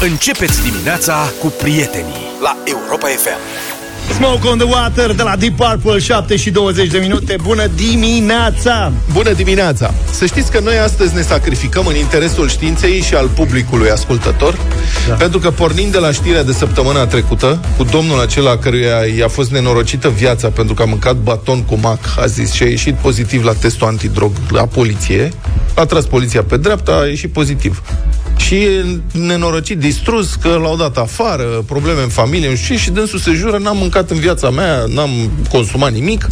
Începeți dimineața cu prietenii la Europa FM. Smoke on the Water de la Deep Purple 7 și 20 de minute Bună dimineața! Bună dimineața! Să știți că noi astăzi ne sacrificăm în interesul științei și al publicului ascultător da. Pentru că pornind de la știrea de săptămâna trecută Cu domnul acela căruia i-a fost nenorocită viața Pentru că a mâncat baton cu mac A zis și a ieșit pozitiv la testul antidrog la poliție A tras poliția pe dreapta, a ieșit pozitiv și nenorocit, distrus, că l-au dat afară, probleme în familie, nu știu ce, și dânsul se jură, n-am mâncat în viața mea, n-am consumat nimic,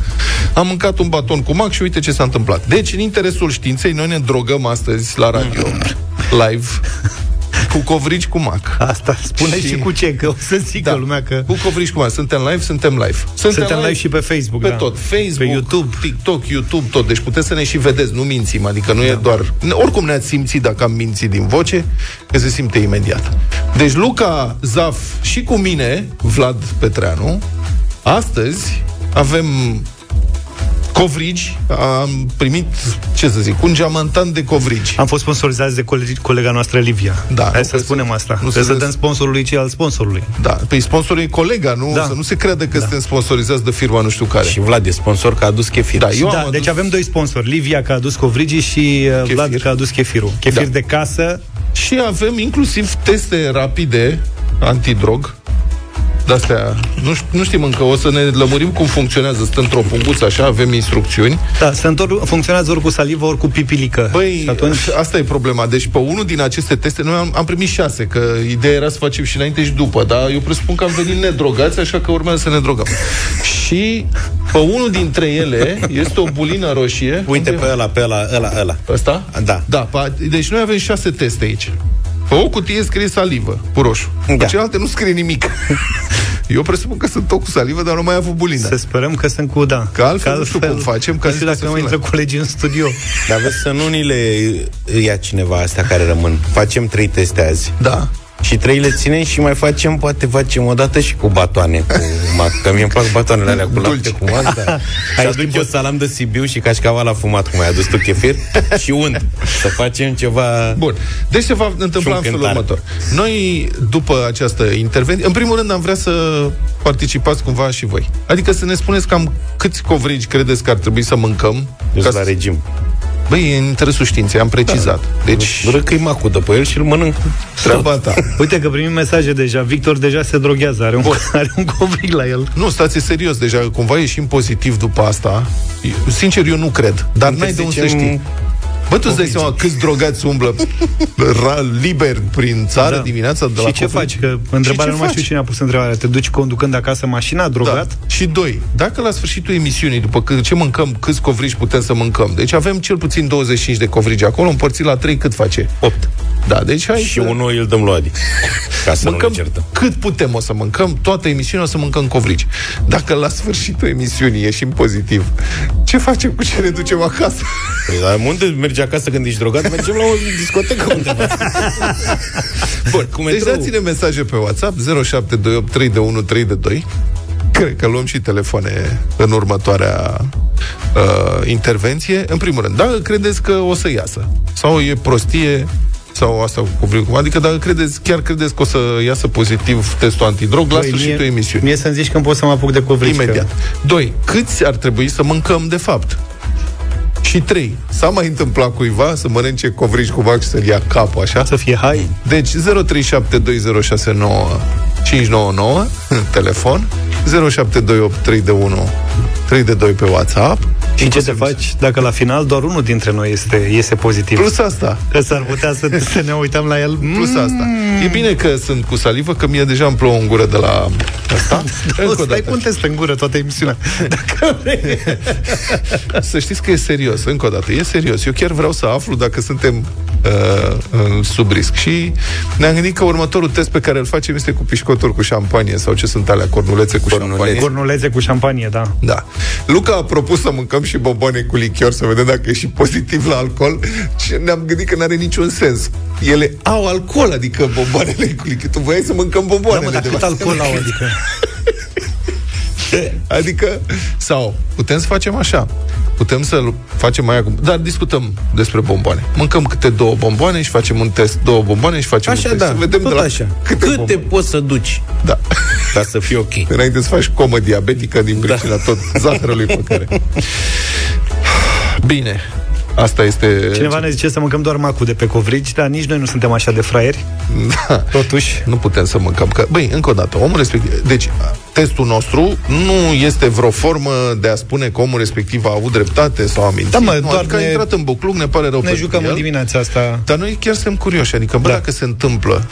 am mâncat un baton cu mac și uite ce s-a întâmplat. Deci, în interesul științei, noi ne drogăm astăzi la radio, live, cu covrigi cu mac. Asta spune și, și cu ce, că o să zică da, lumea că... Cu covrigi cu mac. Suntem live, suntem live. Suntem, suntem live, live și pe Facebook, Pe da. tot. Facebook, pe YouTube. TikTok, YouTube, tot. Deci puteți să ne și vedeți, nu mințim. Adică nu da. e doar... Oricum ne-ați simțit dacă am mințit din voce, că se simte imediat. Deci Luca Zaf și cu mine, Vlad Petreanu, astăzi avem covrigi, am primit, ce să zic, un geamantan de covrigi. Am fost sponsorizați de colegi, colega noastră Livia. Da, Hai să spunem asta. Nu Trebuie să dăm sponsorului ce al sponsorului. Da, pe sponsorul e colega, nu, da. să nu se crede că da. suntem sponsorizați de firma nu știu care. Și Vlad e sponsor că a adus chefir. Da, eu da adus... deci avem doi sponsori, Livia că a adus covrigi și uh, chefir. Vlad că a adus chefirul. Chefir da. de casă. Și avem inclusiv teste rapide antidrog de-astea, nu, nu știm încă, o să ne lămurim cum funcționează. Stă într-o punguță așa, avem instrucțiuni. Da, se întor, funcționează ori cu salivă, ori cu pipilică. Băi, atunci... asta e problema. Deci pe unul din aceste teste, noi am, am primit șase, că ideea era să facem și înainte și după, dar eu presupun că am venit nedrogați, așa că urmează să ne drogăm. și pe unul dintre ele este o bulină roșie. Uite unde... pe ăla, pe ăla, ăla, ăla. Ăsta? Da. Da, pe, deci noi avem șase teste aici. Pe o cutie scrie salivă, cu roșu. Da. Pe celelalte nu scrie nimic. Eu presupun că sunt tot cu salivă, dar nu mai avut bulina. Să sperăm că sunt cu da. Că altfel, că altfel nu știu cum facem. Ca nu știu dacă mai intră colegii în studio. Dar vezi să nu ni le ia cineva astea care rămân. Facem trei teste azi. Da și trei le ținem și mai facem, poate facem o dată și cu batoane, cu mac, că mie îmi plac batoanele alea cu lapte, cu mac, da. Și aduc eu salam de Sibiu și cașcaval fumat, cum ai adus tu chefir, și unt. Să facem ceva... Bun. Deci se va întâmpla în felul următor. Noi, după această intervenție, în primul rând am vrea să participați cumva și voi. Adică să ne spuneți cam câți covrigi credeți că ar trebui să mâncăm. Deci ca la regim. Băi, e în interesul științei, am precizat. Da. Deci... Răcăi macudă pe el și îl mănânc. Treaba ta. Uite că primim mesaje deja. Victor deja se droghează, are un, are un covrig la el. Nu, stați serios, deja cumva ieșim pozitiv după asta. Sincer, eu nu cred. Dar n-ai de unde să știi. Bă, tu îți dai seama câți drogați umblă liber prin țară da. dimineața de și la ce faci? Că întrebarea nu mai știu cine a pus întrebarea. Te duci conducând acasă mașina, drogat? Da. Și doi, dacă la sfârșitul emisiunii, după ce mâncăm, câți covrigi putem să mâncăm, deci avem cel puțin 25 de covrigi acolo, împărțit la 3, cât face? 8. Da, deci hai Și să... unul îl dăm lui Adi. Ca să mâncăm nu cât putem o să mâncăm, toată emisiunea o să mâncăm covrigi. Dacă la sfârșitul emisiunii ieșim pozitiv, ce facem cu ce ne ducem acasă? Păi, dar unde mergi acasă când ești drogat? Mergem la o discotecă undeva. Bun, Cum deci dați-ne mesaje pe WhatsApp 0728 3 de 1 3 de 2 Cred că luăm și telefoane în următoarea uh, intervenție. În primul rând, dacă credeți că o să iasă sau e prostie, sau asta cu covrigul. Adică dacă credeți, chiar credeți că o să iasă pozitiv testul antidrog la sfârșitul emisiunii. Mie să-mi zici că pot să mă apuc de covrig. Imediat. Că... Doi, câți ar trebui să mâncăm de fapt? Și trei, s-a mai întâmplat cuiva să mănânce covrigi cu vac și să-l ia capul, așa? Să fie hai. Deci 0372069599 telefon 0728 3 de 1 3 de 2 pe WhatsApp și ce te faci dacă la final doar unul dintre noi este, iese pozitiv? Plus asta. Că s-ar putea să, să ne uităm la el. Plus mm. asta. E bine că sunt cu salivă, că mie deja îmi plouă în gură de la asta. o stai pun test în gură toată emisiunea. Dacă vrei. să știți că e serios, încă o dată, e serios. Eu chiar vreau să aflu dacă suntem uh, sub risc. Și ne-am gândit că următorul test pe care îl facem este cu pișcoturi cu șampanie sau ce sunt alea, cornulețe cu Cornule. șampanie. Cornulețe cu șampanie, da. Da. Luca a propus să mâncăm și bomboane cu lichior, să vedem dacă e și pozitiv la alcool și ne-am gândit că nu are niciun sens. Ele au alcool, adică bomboanele cu lichior. Tu voiai să mâncăm bomboanele. Da, mă, dar cât alcool au, adică... adică, sau, putem să facem așa. Putem să-l facem mai acum. Dar discutăm despre bomboane. Mâncăm câte două bomboane și facem un test. Două bomboane și facem Așa, un test. da, Să vedem tot de la așa. câte, Câte bomboane. poți să duci Da. ca să fie ok? Înainte să faci comă diabetică din pricina da. tot zahărului pe care. Bine. Asta este... Cineva ne zice să mâncăm doar macul de pe covrigi, dar nici noi nu suntem așa de fraieri. Da. Totuși, Nu putem să mâncăm. Că, băi, încă o dată, omul respectiv... Deci, testul nostru nu este vreo formă de a spune că omul respectiv a avut dreptate sau a mințit. Da, mă, nu, doar adică ne- a intrat în bucluc, ne pare rău ne pentru jucăm el. în dimineața asta. Dar noi chiar suntem curioși, adică, bă, Da. dacă se întâmplă,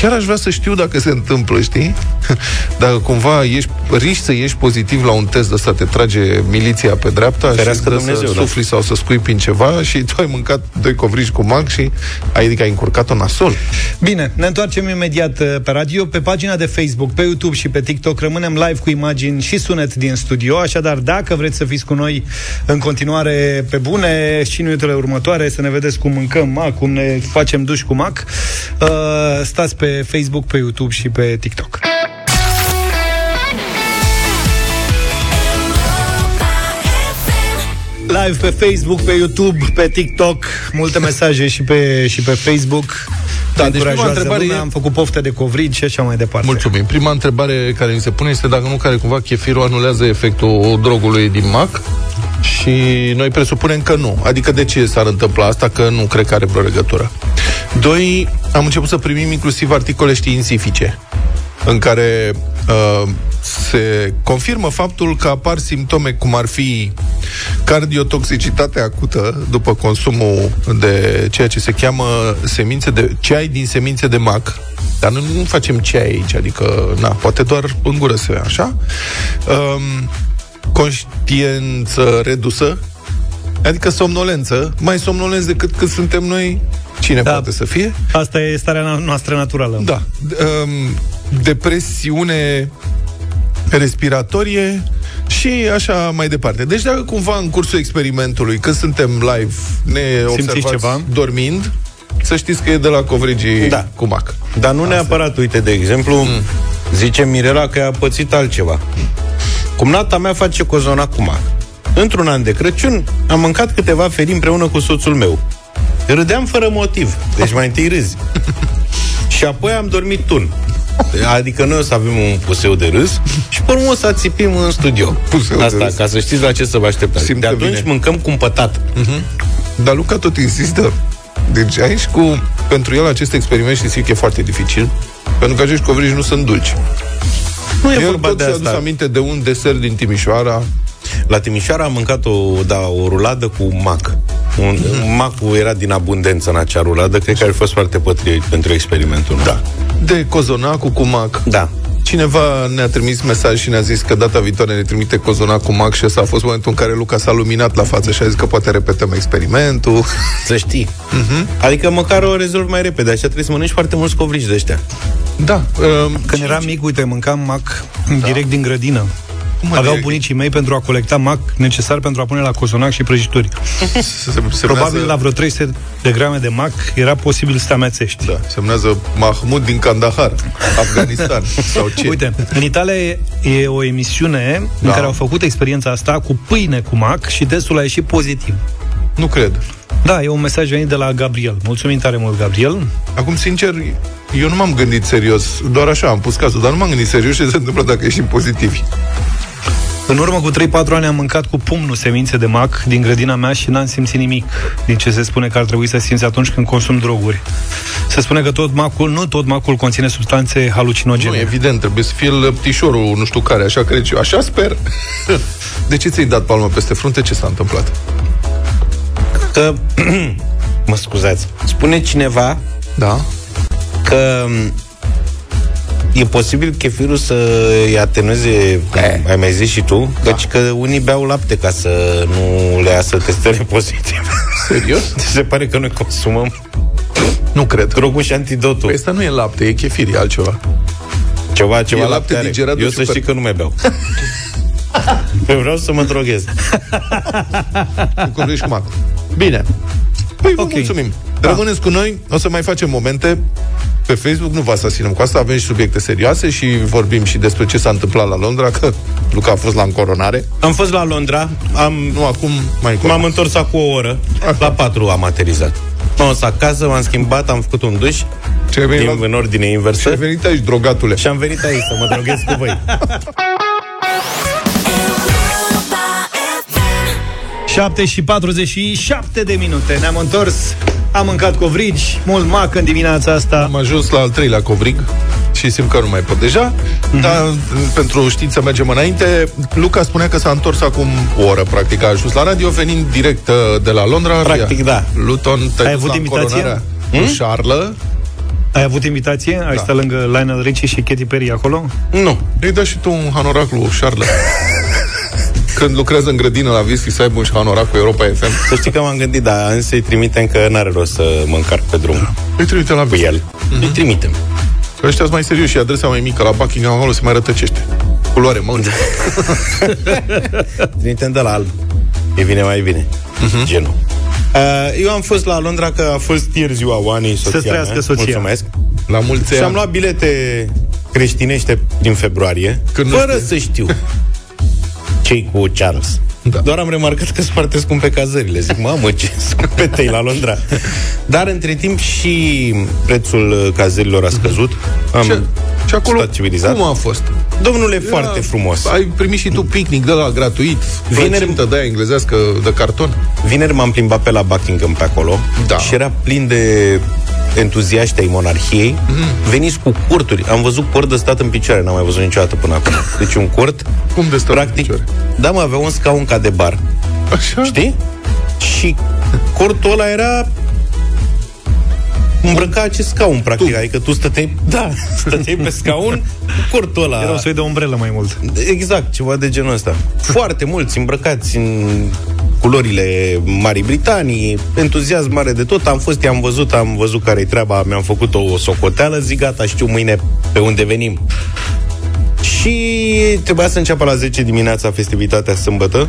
chiar aș vrea să știu dacă se întâmplă, știi? Dacă cumva ești, riști să ieși pozitiv la un test de ăsta, te trage miliția pe dreapta Ferească și îți dă Dumnezeu, să da. sufli sau să scuipi în ceva și tu ai mâncat doi covrigi cu mac și ai, adică ai încurcat-o nasol. Bine, ne întoarcem imediat uh, pe radio, pe pagina de Facebook, pe YouTube și pe TikTok. Rămânem live cu imagini și sunet din studio, așadar dacă vreți să fiți cu noi în continuare pe bune și în minutele următoare, să ne vedeți cum mâncăm mac, cum ne facem duș cu mac, uh, stați pe Facebook, pe YouTube și pe TikTok. Live pe Facebook, pe YouTube, pe TikTok, multe mesaje și pe, și pe Facebook. Da, deci Încurajoasă prima întrebare lumea, e- Am făcut pofte de covrigi și așa mai departe. Mulțumim. Prima întrebare care mi se pune este dacă nu care cumva chefirul anulează efectul drogului din mac și noi presupunem că nu. Adică de ce s-ar întâmpla asta? Că nu cred că are vreo legătură. Doi, am început să primim inclusiv articole științifice în care uh, se confirmă faptul că apar simptome cum ar fi cardiotoxicitate acută după consumul de ceea ce se cheamă semințe de ceai din semințe de mac. Dar noi nu facem ceai aici, adică, na, poate doar în gură se așa. Um, conștiență redusă, adică somnolență, mai somnolenți decât cât suntem noi, cine Da. poate să fie? Asta e starea na- noastră naturală. Da. Um, depresiune respiratorie și așa mai departe. Deci dacă cumva în cursul experimentului, când suntem live, ne observați ceva? dormind, să știți că e de la covrigii Da. cu mac. Dar nu neapărat, uite, de exemplu, mm. zice Mirela că a pățit altceva. Cumnata mea face cozona cu mac. Într-un an de Crăciun am mâncat câteva feri împreună cu soțul meu. Râdeam fără motiv, deci mai întâi râzi. și apoi am dormit tun. Adică noi o să avem un puseu de râs și pe urmă o să ațipim în studio. Puseu de Asta, râs. ca să știți la ce să vă așteptați. Simte de atunci bine. mâncăm cumpătat. Dar Luca tot insistă. Deci aici cu... Pentru el acest experiment știți că e foarte dificil. Pentru că acești covrigi nu sunt dulci. Nu e El vorba tot de și-a adus asta. aminte de un desert din Timișoara. La Timișoara am mâncat o, da, o ruladă cu mac. Un, Mhm. Macul era din abundență în acea ruladă, cred că ar fi fost foarte potrivit pentru experimentul nostru. Da. De cozonacul cu mac. Da. Cineva ne-a trimis mesaj și ne-a zis că data viitoare ne trimite cozonac cu mac și ăsta a fost momentul în care Luca s-a luminat la față și a zis că poate repetăm experimentul. Să știi. Mhm. Uh-huh. Adică măcar o rezolv mai repede, așa trebuie să mănânci foarte mulți covrigi de ăștia. Da. Um, Când eram mic, uite, mâncam mac direct din grădină. Cum Aveau direct? bunicii mei pentru a colecta mac necesar pentru a pune la cozonac și prăjituri. se, semnează, Probabil la vreo 300 de grame de mac era posibil să te amețești. Da, semnează Mahmud din Kandahar, Afganistan. sau ce? Uite, în Italia e- e o emisiune da. în Da. care au făcut experiența asta cu pâine cu mac și testul a ieșit pozitiv. Nu cred. Da, e un mesaj venit de la Gabriel. Mulțumim tare mult, Gabriel. Acum, sincer, eu nu m-am gândit serios, doar așa am pus cazul, dar nu m-am gândit serios ce se întâmplă dacă ieșim pozitivi. În urmă cu 3-4 ani am mâncat cu pumnul semințe de mac din grădina mea și n-am simțit nimic din ce se spune că ar trebui să simți atunci când consum droguri. Se spune că tot macul, nu tot macul conține substanțe halucinogene. Nu, evident, trebuie să fie lăptișorul, nu știu care, așa cred eu, așa sper. De ce ți-ai dat palmă peste frunte? Ce s-a întâmplat? Că, mă scuzați, spune cineva Da? că m, e posibil chefirul să îi atenueze, cum ai mai zis și tu, da. căci că unii beau lapte ca să nu le iasă testele pozitive. Serios? Se pare că noi consumăm Nu cred. drogul și antidotul. Păi asta nu e lapte, e chefir, e altceva. Ceva, ceva E lapte lapte are. digerat de Eu să super. știi că nu mai beau. Eu vreau să mă droghez. Cu covriș cu mac. Bine. Păi vă Ok. mulțumim. Rămâneți cu noi, o să mai facem momente pe Facebook, nu vă asasinăm cu asta, avem și subiecte serioase și vorbim și despre ce s-a întâmplat la Londra, că Luca a fost la încoronare. Am fost la Londra, am, Nu, acum mai m-am întors acum o oră, la 4 am aterizat. M-am dus acasă, m-am schimbat, am făcut un duș, Ce ai venit, din, la... în ordine Ce inversă, ai venit aici, drogatule? și am venit aici să mă droghez cu voi. 7 și 47 de minute. Ne-am întors, am mâncat covrigi, mult mac în dimineața asta. Am ajuns la al treilea covrig și simt că nu mai pot deja, Mhm. dar pentru știință mergem înainte. Luca spunea că s-a întors acum o oră, practic, a ajuns la radio, venind direct uh, de la Londra. Practic, Ia. da. Luton, te-ai Ai dus avut la invitație? încoronarea Cu Charles. Ai avut invitație? Ai Da. stat lângă Lionel Richie și Katy Perry acolo? Nu. Îi dă și tu un hanorac lui Charles. Când lucrează în grădină la whisky să aibă un hanorac cu Europa FM. Să știi că m-am gândit, dar însă îi trimitem că n-are rost să mă încarc pe drum Îi trimite la cu whisky. el. Îi trimitem. Că ăștia sunt mai serioși și adresa mai mică la Buckingham acolo se mai rătăcește. Culoare măunță. Trimitem de la alb. E vine mai bine. Uh-huh. Genul. Uh, eu am fost la Londra că a fost ieri ziua Oanei, soția Să-ți trăiască mea. soția. Mulțumesc. La mulți Și am ani. luat bilete creștinește din februarie, Când nu fără știi. să știu cei cu Charles. Da. Doar am remarcat că sunt foarte scumpe cazările. Zic, mamă, ce scumpe tei la Londra. Dar între timp și prețul uh, cazărilor a scăzut. Am Ce? Și acolo, stat civilizat. cum a fost? Domnule, foarte frumos. Ai primit și tu picnic de la gratuit, Vineri- plăcintă de aia englezească de carton. Vineri m-am plimbat pe la Buckingham pe acolo Da. și era plin de entuziaști ai monarhiei. Mm. Veniți cu curturi. Am văzut cort de stat în picioare, n-am mai văzut niciodată până acum. Deci un cort, Cum de stat în practic, picioare? da, mă, avea un scaun ca de bar. Așa? Știi? Și cortul ăla era îmbrăca acest scaun, practic. Tu. Adică tu stăteai, da, stăteai pe scaun cu cortul ăla. Era un soi de umbrelă mai mult. Exact, ceva de genul ăsta. Foarte mulți îmbrăcați în culorile Marii Britanii, entuziasm mare de tot. Am fost, i-am văzut, am văzut care-i treaba, mi-am făcut o socoteală, zic gata, știu mâine pe unde venim. Și trebuia să înceapă la 10 dimineața festivitatea sâmbătă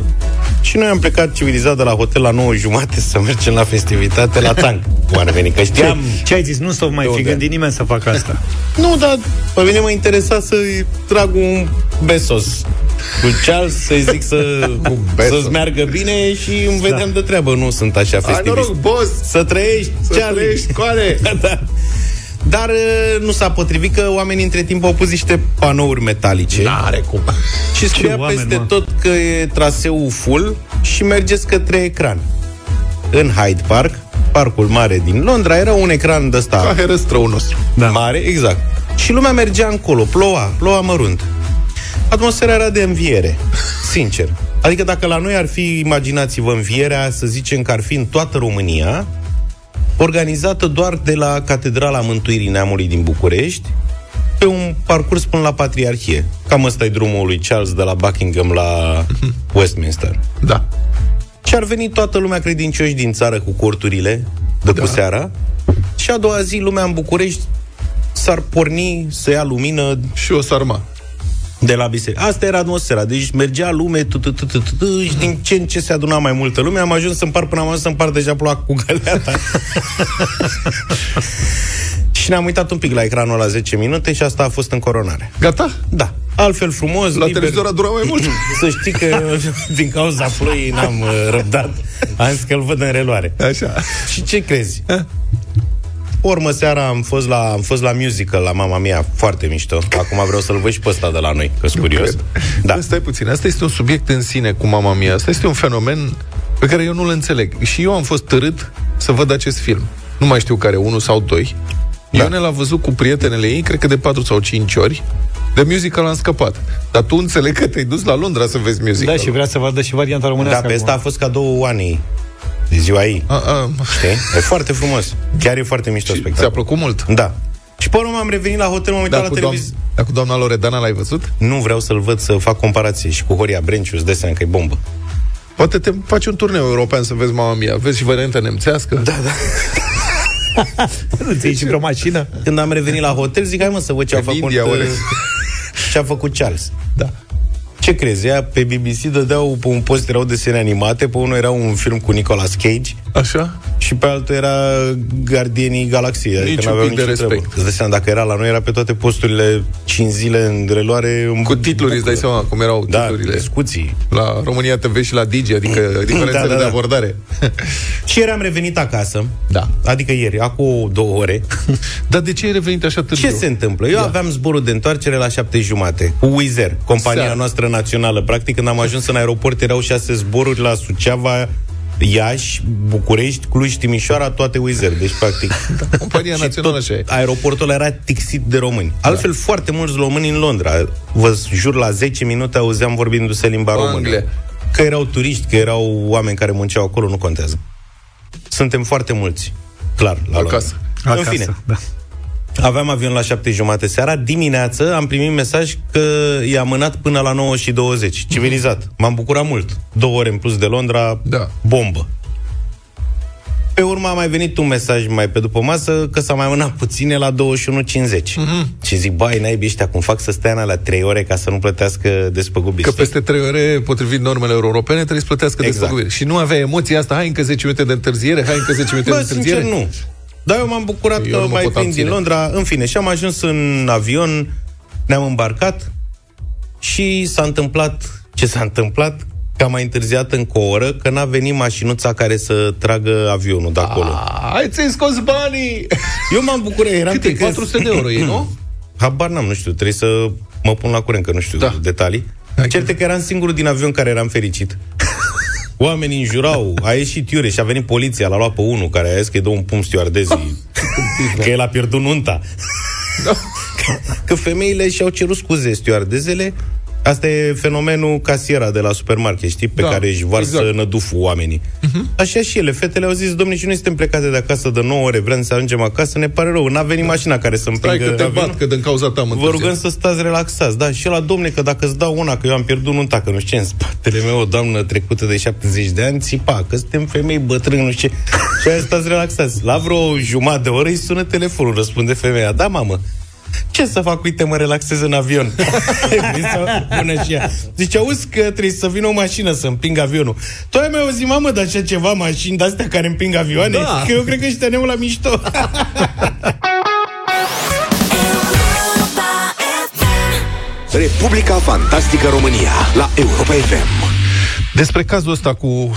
și noi am plecat civilizat de la hotel la 9 jumate să mergem la festivitate la tank. Cum ar veni, că știam... Ce ai zis? Nu stau mai De fi unde? gândit nimeni să facă asta. Nu, dar pe mine mă interesa să-i trag un besos cu Charles, să-i zic să, besos. să-ți meargă bine și îmi vedeam de treabă. Nu sunt așa Ai festivist. noroc, boss! Să trăiești, Să Charlie. trăiești, coare! da. Dar uh, nu s-a potrivit că oamenii între timp au pus niște panouri metalice N-are cum. și scria oameni, peste mă. tot că e traseul full și mergeți către ecran. În Hyde Park, parcul mare din Londra, era un ecran de ăsta Ca herăstrăul nostru. Da. mare, exact. Și lumea mergea încolo, ploua, ploua mărunt. Atmosfera era de înviere, sincer. Adică dacă la noi ar fi, imaginați-vă, învierea, să zicem că ar fi în toată România, organizată doar de la Catedrala Mântuirii Neamului din București, pe un parcurs până la Patriarhie. Cam ăsta e drumul lui Charles de la Buckingham la Westminster. Da. Și ar veni toată lumea credincioși din țară cu corturile de da. cu seara și a doua zi lumea în București s-ar porni să ia lumină Și o sarma. De la biserică. Asta era atmosfera. Deci mergea lume tu, tu, tu, tu, tu, tu, și din ce în ce se aduna mai multă lume. Am ajuns să împar până am ajuns să împar deja ploua cu găleata. și ne-am uitat un pic la ecranul la 10 minute și asta a fost în coronare. Gata? Da. Altfel frumos, La liber. televizor a durat mai mult. Să știi că din cauza ploii n-am uh, răbdat. Am zis că îl văd în reloare. Așa. Și ce crezi? Urmă seara am fost, la, am fost la musical la mama mia, foarte mișto. Acum vreau să-l văd și pe ăsta de la noi, că sunt curios. Cred. Da. Bă, Stai puțin, asta este un subiect în sine cu mama mia. Asta este un fenomen pe care eu nu-l înțeleg. Și eu am fost târât să văd acest film. Nu mai știu care, unul sau doi. Da. Ionel a văzut cu prietenele ei, cred că de 4 sau 5 ori. De musical am scăpat. Dar tu înțeleg că te-ai dus la Londra să vezi musical. Da, și vrea să vadă și varianta Da, românească. pe ăsta a fost cadou Anei de ziua ei. A, a, Știi? E foarte frumos. Chiar e foarte mișto ți-a spectacol. plăcut mult? Da. Și pe urmă am revenit la hotel, m-am uitat Da, la cu, doam- televiziune. da, cu doamna Loredana l-ai văzut? Nu vreau să-l văd să fac comparație și cu Horia Brenciu, îți dai seama că e bombă. Poate te faci un turneu european să vezi mama mia. Vezi și varianta nemțească? Da, da. Nu ți și vreo mașină? Când am revenit la hotel, zic, hai mă să văd ce a În făcut India, uh, oare? ce a făcut Charles. da. Ce crezi? Ea pe BBC dădeau pe un post erau desene animate, pe unul era un film cu Nicolas Cage Așa? și pe altul era gardienii galaxiei. Nici adică un n-aveau pic de nicio respect. treabă. Îți dai seama, dacă era la noi, era pe toate posturile 5 zile în reluare. în Cu titluri, îți dai bucură. seama cum erau Da, titlurile. discuții. La România TV și la Digi, adică diferențele Da, da, de da. abordare. Și ieri am revenit acasă. Da. Adică ieri, acum două ore. Dar de ce ai revenit așa târziu? Ce se întâmplă? Eu Da. aveam zborul de întoarcere la șapte jumate cu Wizz Air, compania Seara. noastră națională. Practic, când am ajuns în aeroport, erau șase zboruri la Suceava, Iași, București, Cluj, Timișoara, toate Wizz Air. Deci, practic, Compania și națională tot așa e. aeroportul ăla era tixit de români. Altfel, foarte mulți români în Londra. Vă jur, la 10 minute auzeam vorbindu-se limba română. Anglia. Că erau turiști, că erau oameni care munceau acolo, nu contează. Suntem foarte mulți, clar, la Acasă. Londra. Acasă, În fine, da. Aveam avion la 7 jumate seara. Dimineață am primit mesaj că e amânat până la 9 și 20. Civilizat. M-am bucurat mult. Două ore în plus de Londra, Da. bombă. Pe urmă a mai venit un mesaj mai pe după masă că s-a mai amânat puține la 21.50. Mm-hmm. Și zic, bai, naibii ăștia cum fac să stea în alea 3 ore ca să nu plătească despăgubiri. Că știi? peste trei ore, potrivit normelor europene, trebuie să plătească Exact. despăgubiri. Și nu avea emoția asta, hai încă 10 minute de întârziere, hai încă 10 minute de Bă, întârziere. sincer, nu. Dar eu m-am bucurat Eu că nu mă mai pot prind din abține. Londra. În fine, și am ajuns în avion, ne-am îmbarcat și s-a întâmplat ce s-a întâmplat, că am mai întârziat încă o oră, că n-a venit mașinuța care să tragă avionul de acolo. Ah, Hai ți-ai scos banii! Eu m-am bucurat, eram Cât e? pe că- 400 de euro e, nu? Habar n-am, nu știu, trebuie să mă pun la curent, că nu știu Da. detalii. Hai. Certe că eram singurul din avion care eram fericit. Oamenii înjurau, a ieșit Iure și a venit poliția, l-a luat pe unul care a zis că îi dă un pumn stewardezii, că el a pierdut nunta. că femeile și-au cerut scuze stewardezele, Asta e fenomenul casiera de la supermarket, știi, pe Da, care își varsă exact. năduful oamenii. Uh-huh. Așa și ele. Fetele au zis, domnule, și noi suntem plecate de acasă de 9 ore, vrem să ajungem acasă, ne pare rău, n-a venit mașina care să Stai împingă că te avionul. bat, că din cauza ta am Vă întârziat. rugăm să stați relaxați. Da, și la domne, că dacă îți dau una, că eu am pierdut nunta, că nu știu ce, în spatele meu, o doamnă trecută de 70 de ani, țipa, că suntem femei bătrâni, nu știu ce. Și aia stați relaxați. La vreo jumătate de oră îi sună telefonul, răspunde femeia. Da, mamă, ce să fac? Uite, mă relaxez în avion. Bună și ea. Zice, auzi că trebuie să vină o mașină să împingă avionul. Tu ai mai auzit, mamă, de așa ceva mașini de-astea care împing avioane? Da. Că eu cred că ăștia ne la mișto. Republica Fantastică România la Europa FM. Despre cazul ăsta cu,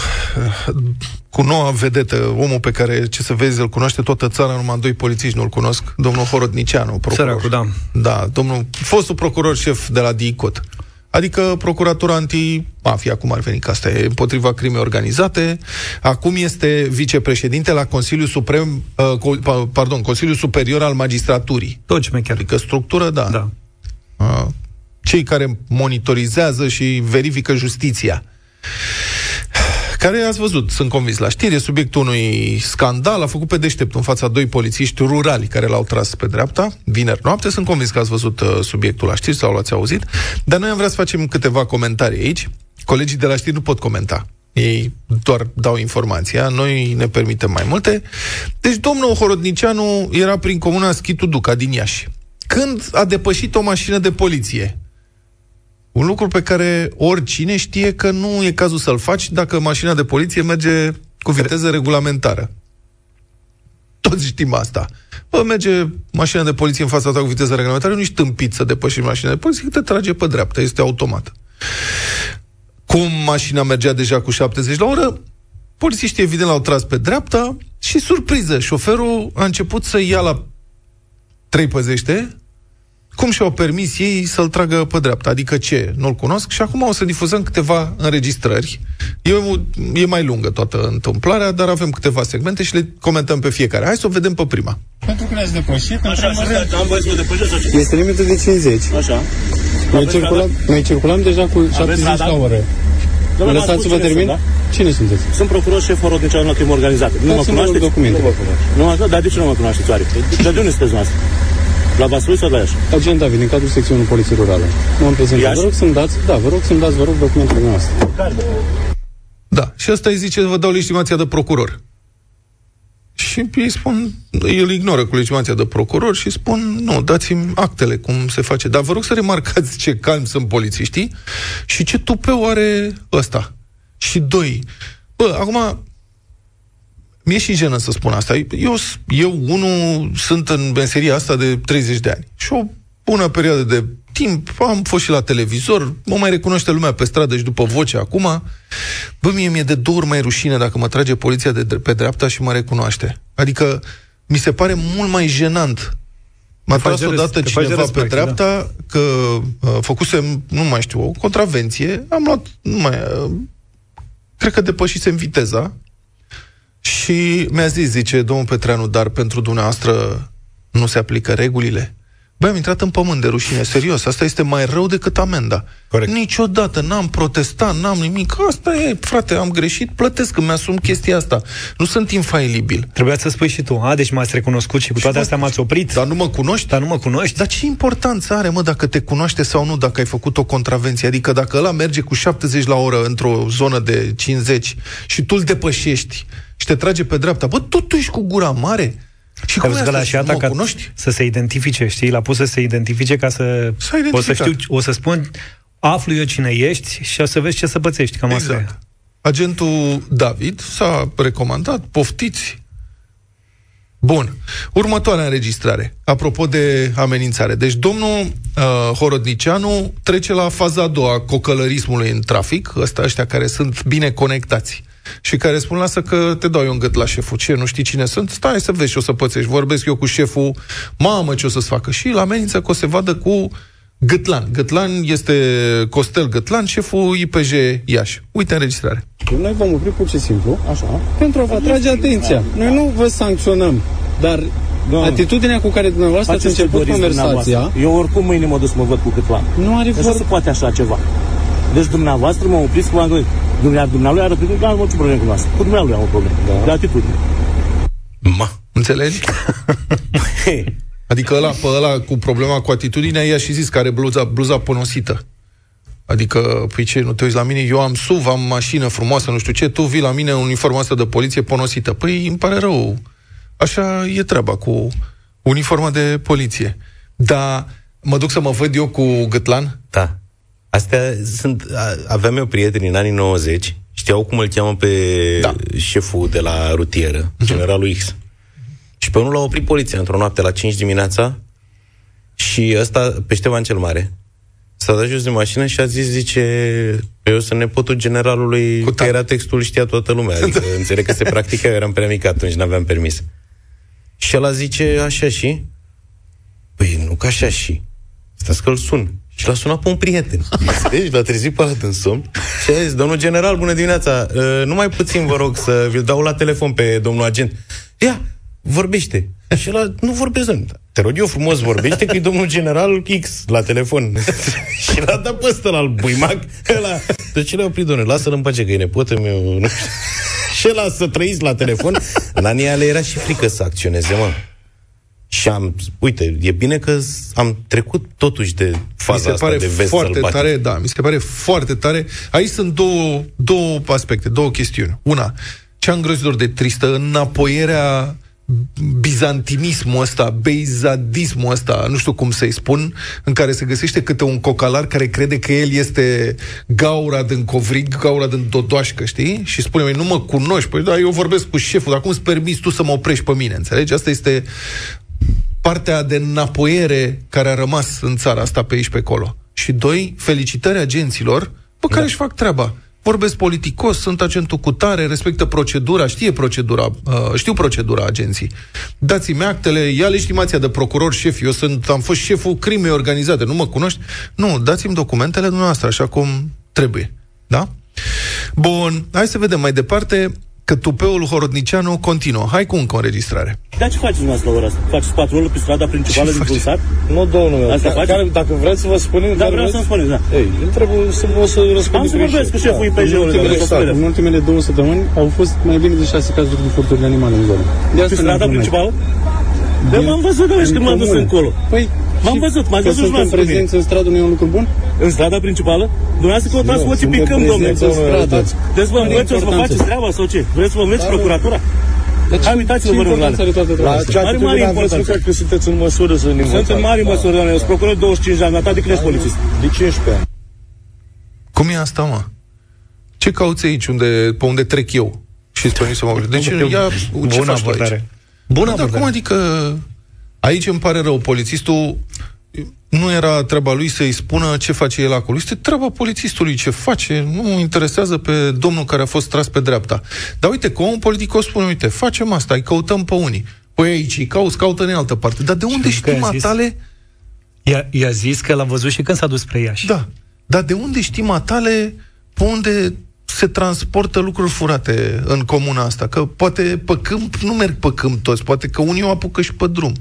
cu noua vedetă, omul pe care, ce să vezi, îl cunoaște toată țara, numai doi polițiști nu-l cunosc, domnul Horodnicianu, procuror. Săracul, da. Da, domnul, fostul procuror șef de la DICOT. Adică procuratura anti-mafia, cum ar veni, că asta e împotriva crimei organizate. Acum este vicepreședinte la Consiliul Suprem, uh, co- pa- pardon, Consiliul Superior al Magistraturii. Tot șmecher. Adică structură, da. Da. Uh, cei care monitorizează și verifică justiția. Care ați văzut, sunt convins la știri, e subiectul unui scandal, a făcut pe deștept în fața doi polițiști rurali care l-au tras pe dreapta, vineri noapte, sunt convins că ați văzut uh, subiectul la știri sau l-ați auzit, dar noi am vrea să facem câteva comentarii aici. Colegii de la știri nu pot comenta. Ei doar dau informația, noi ne permitem mai multe. Deci domnul Horodnicianu era prin comuna Schitu Duca din Iași. Când a depășit o mașină de poliție, un lucru pe care oricine știe că nu e cazul să-l faci dacă mașina de poliție merge cu viteză regulamentară. Toți știm asta. Bă, merge mașina de poliție în fața ta cu viteză regulamentară, nu ești tâmpit să depășești mașina de poliție, că te trage pe dreapta, este automat. Cum mașina mergea deja cu 70 la oră, polițiștii evident l-au tras pe dreapta și surpriză, șoferul a început să ia la 3 păzește, cum și-au permis ei să-l tragă pe dreapta. Adică ce? Nu-l cunosc și acum o să difuzăm câteva înregistrări. E, o- e mai lungă toată întâmplarea, dar avem câteva segmente și le comentăm pe fiecare. Hai să o vedem pe prima. Pentru că ne-ați depășit, în Așa, primul așa, rând, am voie să mă depășesc sau ce? este limită de 50. Așa. Noi Aveți circulăm, noi circulăm deja cu 70 radar? la oră. Mă Domnule, lăsați să vă cine termin? sunt, da? Cine sunteți? Sunt procuror șef Horodnicianu la crimă organizată. Nu mă Dați-mi vă rog cunoașteți? documente. Nu mă dar de ce nu mă cunoașteți oare? De, de unde sunteți noastră? La Vaslui sau la Iași? Agent David, din cadrul secțiunii Poliției Rurale. M-am prezentat. Iași? Vă rog să-mi dați, da, vă rog să-mi dați, vă rog, documentele noastre. Da. Și ăsta îi zice, vă dau legitimația de procuror. Și ei spun, el ignoră cu legitimația de procuror și spun, nu, dați-mi actele, cum se face. Dar vă rog să remarcați ce calmi sunt polițiștii și ce tupeu are ăsta. Și doi, bă, acum, mi-e și jenă să spun asta. Eu, eu unul, sunt în meseria asta de 30 de ani. Și o bună perioadă de timp, am fost și la televizor, mă mai recunoaște lumea pe stradă și după voce acum. Bă, mie mi-e de două ori mai rușine dacă mă trage poliția de pe dreapta și mă recunoaște. Adică, mi se pare mult mai jenant M-a tras odată cineva respect, pe dreapta da. că uh, făcusem, nu mai știu, o contravenție, am luat, nu mai, uh, cred că depășisem viteza și mi-a zis, zice, domnul Petreanu, dar pentru dumneavoastră nu se aplică regulile? Băi, am intrat în pământ de rușine, serios. Asta este mai rău decât amenda. Corect. Niciodată n-am protestat, n-am nimic. Asta e, frate, am greșit, plătesc, îmi asum chestia asta. Nu sunt infailibil. Trebuia să spui și tu, a, deci m-ați recunoscut și cu toate astea m-ați oprit. Dar nu mă cunoști? Dar nu mă cunoști? Dar ce importanță are, mă, dacă te cunoaște sau nu, dacă ai făcut o contravenție? Adică dacă ăla merge cu 70 la oră într-o zonă de 50 și tu îl depășești și te trage pe dreapta, bă, tu, tu ești cu gura mare. Și cum că la și ca cunoști? să se identifice, știi? L-a pus să se identifice ca să... o să știu, o să spun, aflu eu cine ești și o să vezi ce să pățești. Cam exact. asta e. Agentul David s-a recomandat, poftiți. Bun. Următoarea înregistrare. Apropo de amenințare. Deci domnul uh, Horodnicianu trece la faza a doua cocălărismului în trafic, ăsta ăștia care sunt bine conectați și care spun, lasă că te dau eu în gât la șeful. Ce, nu știi cine sunt? Stai să vezi ce o să pățești. Vorbesc eu cu șeful, mamă ce o să-ți facă. Și la amenință că o să vadă cu Gătlan. Gătlan este Costel Gătlan, șeful IPJ Iași. Uite înregistrare. Noi vom opri pur și simplu, așa, pentru a vă atrage atenția. Noi nu vă sancționăm, dar Doamne. Atitudinea cu care dumneavoastră ați început conversația... Eu oricum mâine mă duc să mă văd cu Gătlan. Nu are vor... se poate așa ceva. Deci dumneavoastră mă opriți cu v-am Dumnealui are opiniune, nu am nicio problemă cu asta. Cu dumnealui am o problemă. Da. De atitudine. Ma. Înțelegi? adică ăla, pe ăla cu problema cu atitudinea, i-a și zis că are bluza, bluza ponosită. Adică, păi ce, nu te uiți la mine? Eu am SUV, am mașină frumoasă, nu știu ce, tu vii la mine în uniforma asta de poliție ponosită. Păi, îmi pare rău. Așa e treaba cu uniforma de poliție. Dar mă duc să mă văd eu cu Gătlan? Da. Astea sunt... Aveam eu prieteni în anii 90, știau cum îl cheamă pe da. șeful de la rutieră, uh-huh. generalul X. Și pe unul l-a oprit poliția într-o noapte la 5 dimineața și ăsta, pe Ștefan cel Mare, s-a dat jos de mașină și a zis, zice, eu sunt nepotul generalului, Cu că era textul, știa toată lumea. Adică da. înțeleg că se practica, eu eram prea mic atunci, n-aveam permis. Și el a zice, așa și? Păi nu ca așa și. Stați că-l sun. Și l-a sunat pe un prieten. Deci l-a trezit pe ăla în somn și a zis, domnul general, bună dimineața, uh, numai puțin vă rog să vi-l dau la telefon pe domnul agent. Ia, vorbește. Și el nu vorbesc, te rog eu frumos, vorbește cu domnul general X la telefon. și l-a dat pe ăsta la buimac. Ăla. De ce le-a oprit, domnule? Lasă-l în pace, că e nepotul meu. și ăla să trăiți la telefon. La ale era și frică să acționeze, mă. Și am, uite, e bine că am trecut totuși de faza mi se pare asta de vest foarte tare, da, mi se pare foarte tare. Aici sunt două, două aspecte, două chestiuni. Una, ce îngrozitor de tristă, înapoierea bizantinismul ăsta, beizadismul ăsta, nu știu cum să-i spun, în care se găsește câte un cocalar care crede că el este gaura din Covrig, gaura din Dodoașcă, știi? Și spune, nu mă cunoști, păi da, eu vorbesc cu șeful, dar cum îți permis tu să mă oprești pe mine, înțelegi? Asta este partea de înapoiere care a rămas în țara asta pe aici pe acolo. Și doi, felicitări agenților pe care da. își fac treaba. Vorbesc politicos, sunt agentul cu tare, respectă procedura, știe procedura, uh, știu procedura agenții. Dați-mi actele, ia legitimația de procuror șef, eu sunt, am fost șeful crimei organizate, nu mă cunoști? Nu, dați-mi documentele dumneavoastră, așa cum trebuie. Da? Bun, hai să vedem mai departe că tupeul Horodnicianu continuă. Hai cu încă o înregistrare. Dar ce faceți dumneavoastră la ora asta? Faceți patrolul pe strada principală ce din Pulsar? Nu, domnul meu. Asta ca, care, dacă vreți să vă spunem... Da, vreau să-mi spuneți, da. Ei, îmi trebuie să vă să răspund. Am să vorbesc cu șeful da. IPJ-ului. În, în ultimele două săptămâni au fost mai bine de șase cazuri de furturi de animale în zonă. Pe strada principală? De m-am văzut, când m-am dus încolo. Păi, M-am văzut, m-ați văzut și prezență în stradă nu e un lucru bun? În strada principală? Dumneavoastră căutați să vă picăm, domnule. Deci vă învăț să vă faceți treaba sau ce? Vreți să vă înveți procuratura? Deci, Hai, uitați-vă, vă rog, la Are mare importanță. că sunteți în măsură să ne Sunt în mare măsură, doamne. Eu sunt procuror 25 de ani, dar de când ești polițist? De 15 ani. Cum e asta, mă? Ce cauți aici, unde, pe unde trec eu? și îți permis să mă Deci, ia, ce Bună faci tu aici? Abordare. Bună Dar abordare. cum adică aici îmi pare rău, polițistul nu era treaba lui să-i spună ce face el acolo. Este treaba polițistului ce face, nu interesează pe domnul care a fost tras pe dreapta. Dar uite, că omul politic o spune, uite, facem asta, îi căutăm pe unii. Păi aici îi cauți, caută în altă parte. Dar de unde Și că știm i-a zis? atale? I-a, i-a zis că l-a văzut și când s-a dus spre Iași. Da. Dar de unde știm atale pe unde se transportă lucruri furate în comuna asta? Că poate pe câmp nu merg pe câmp toți, poate că unii o apucă și pe drum.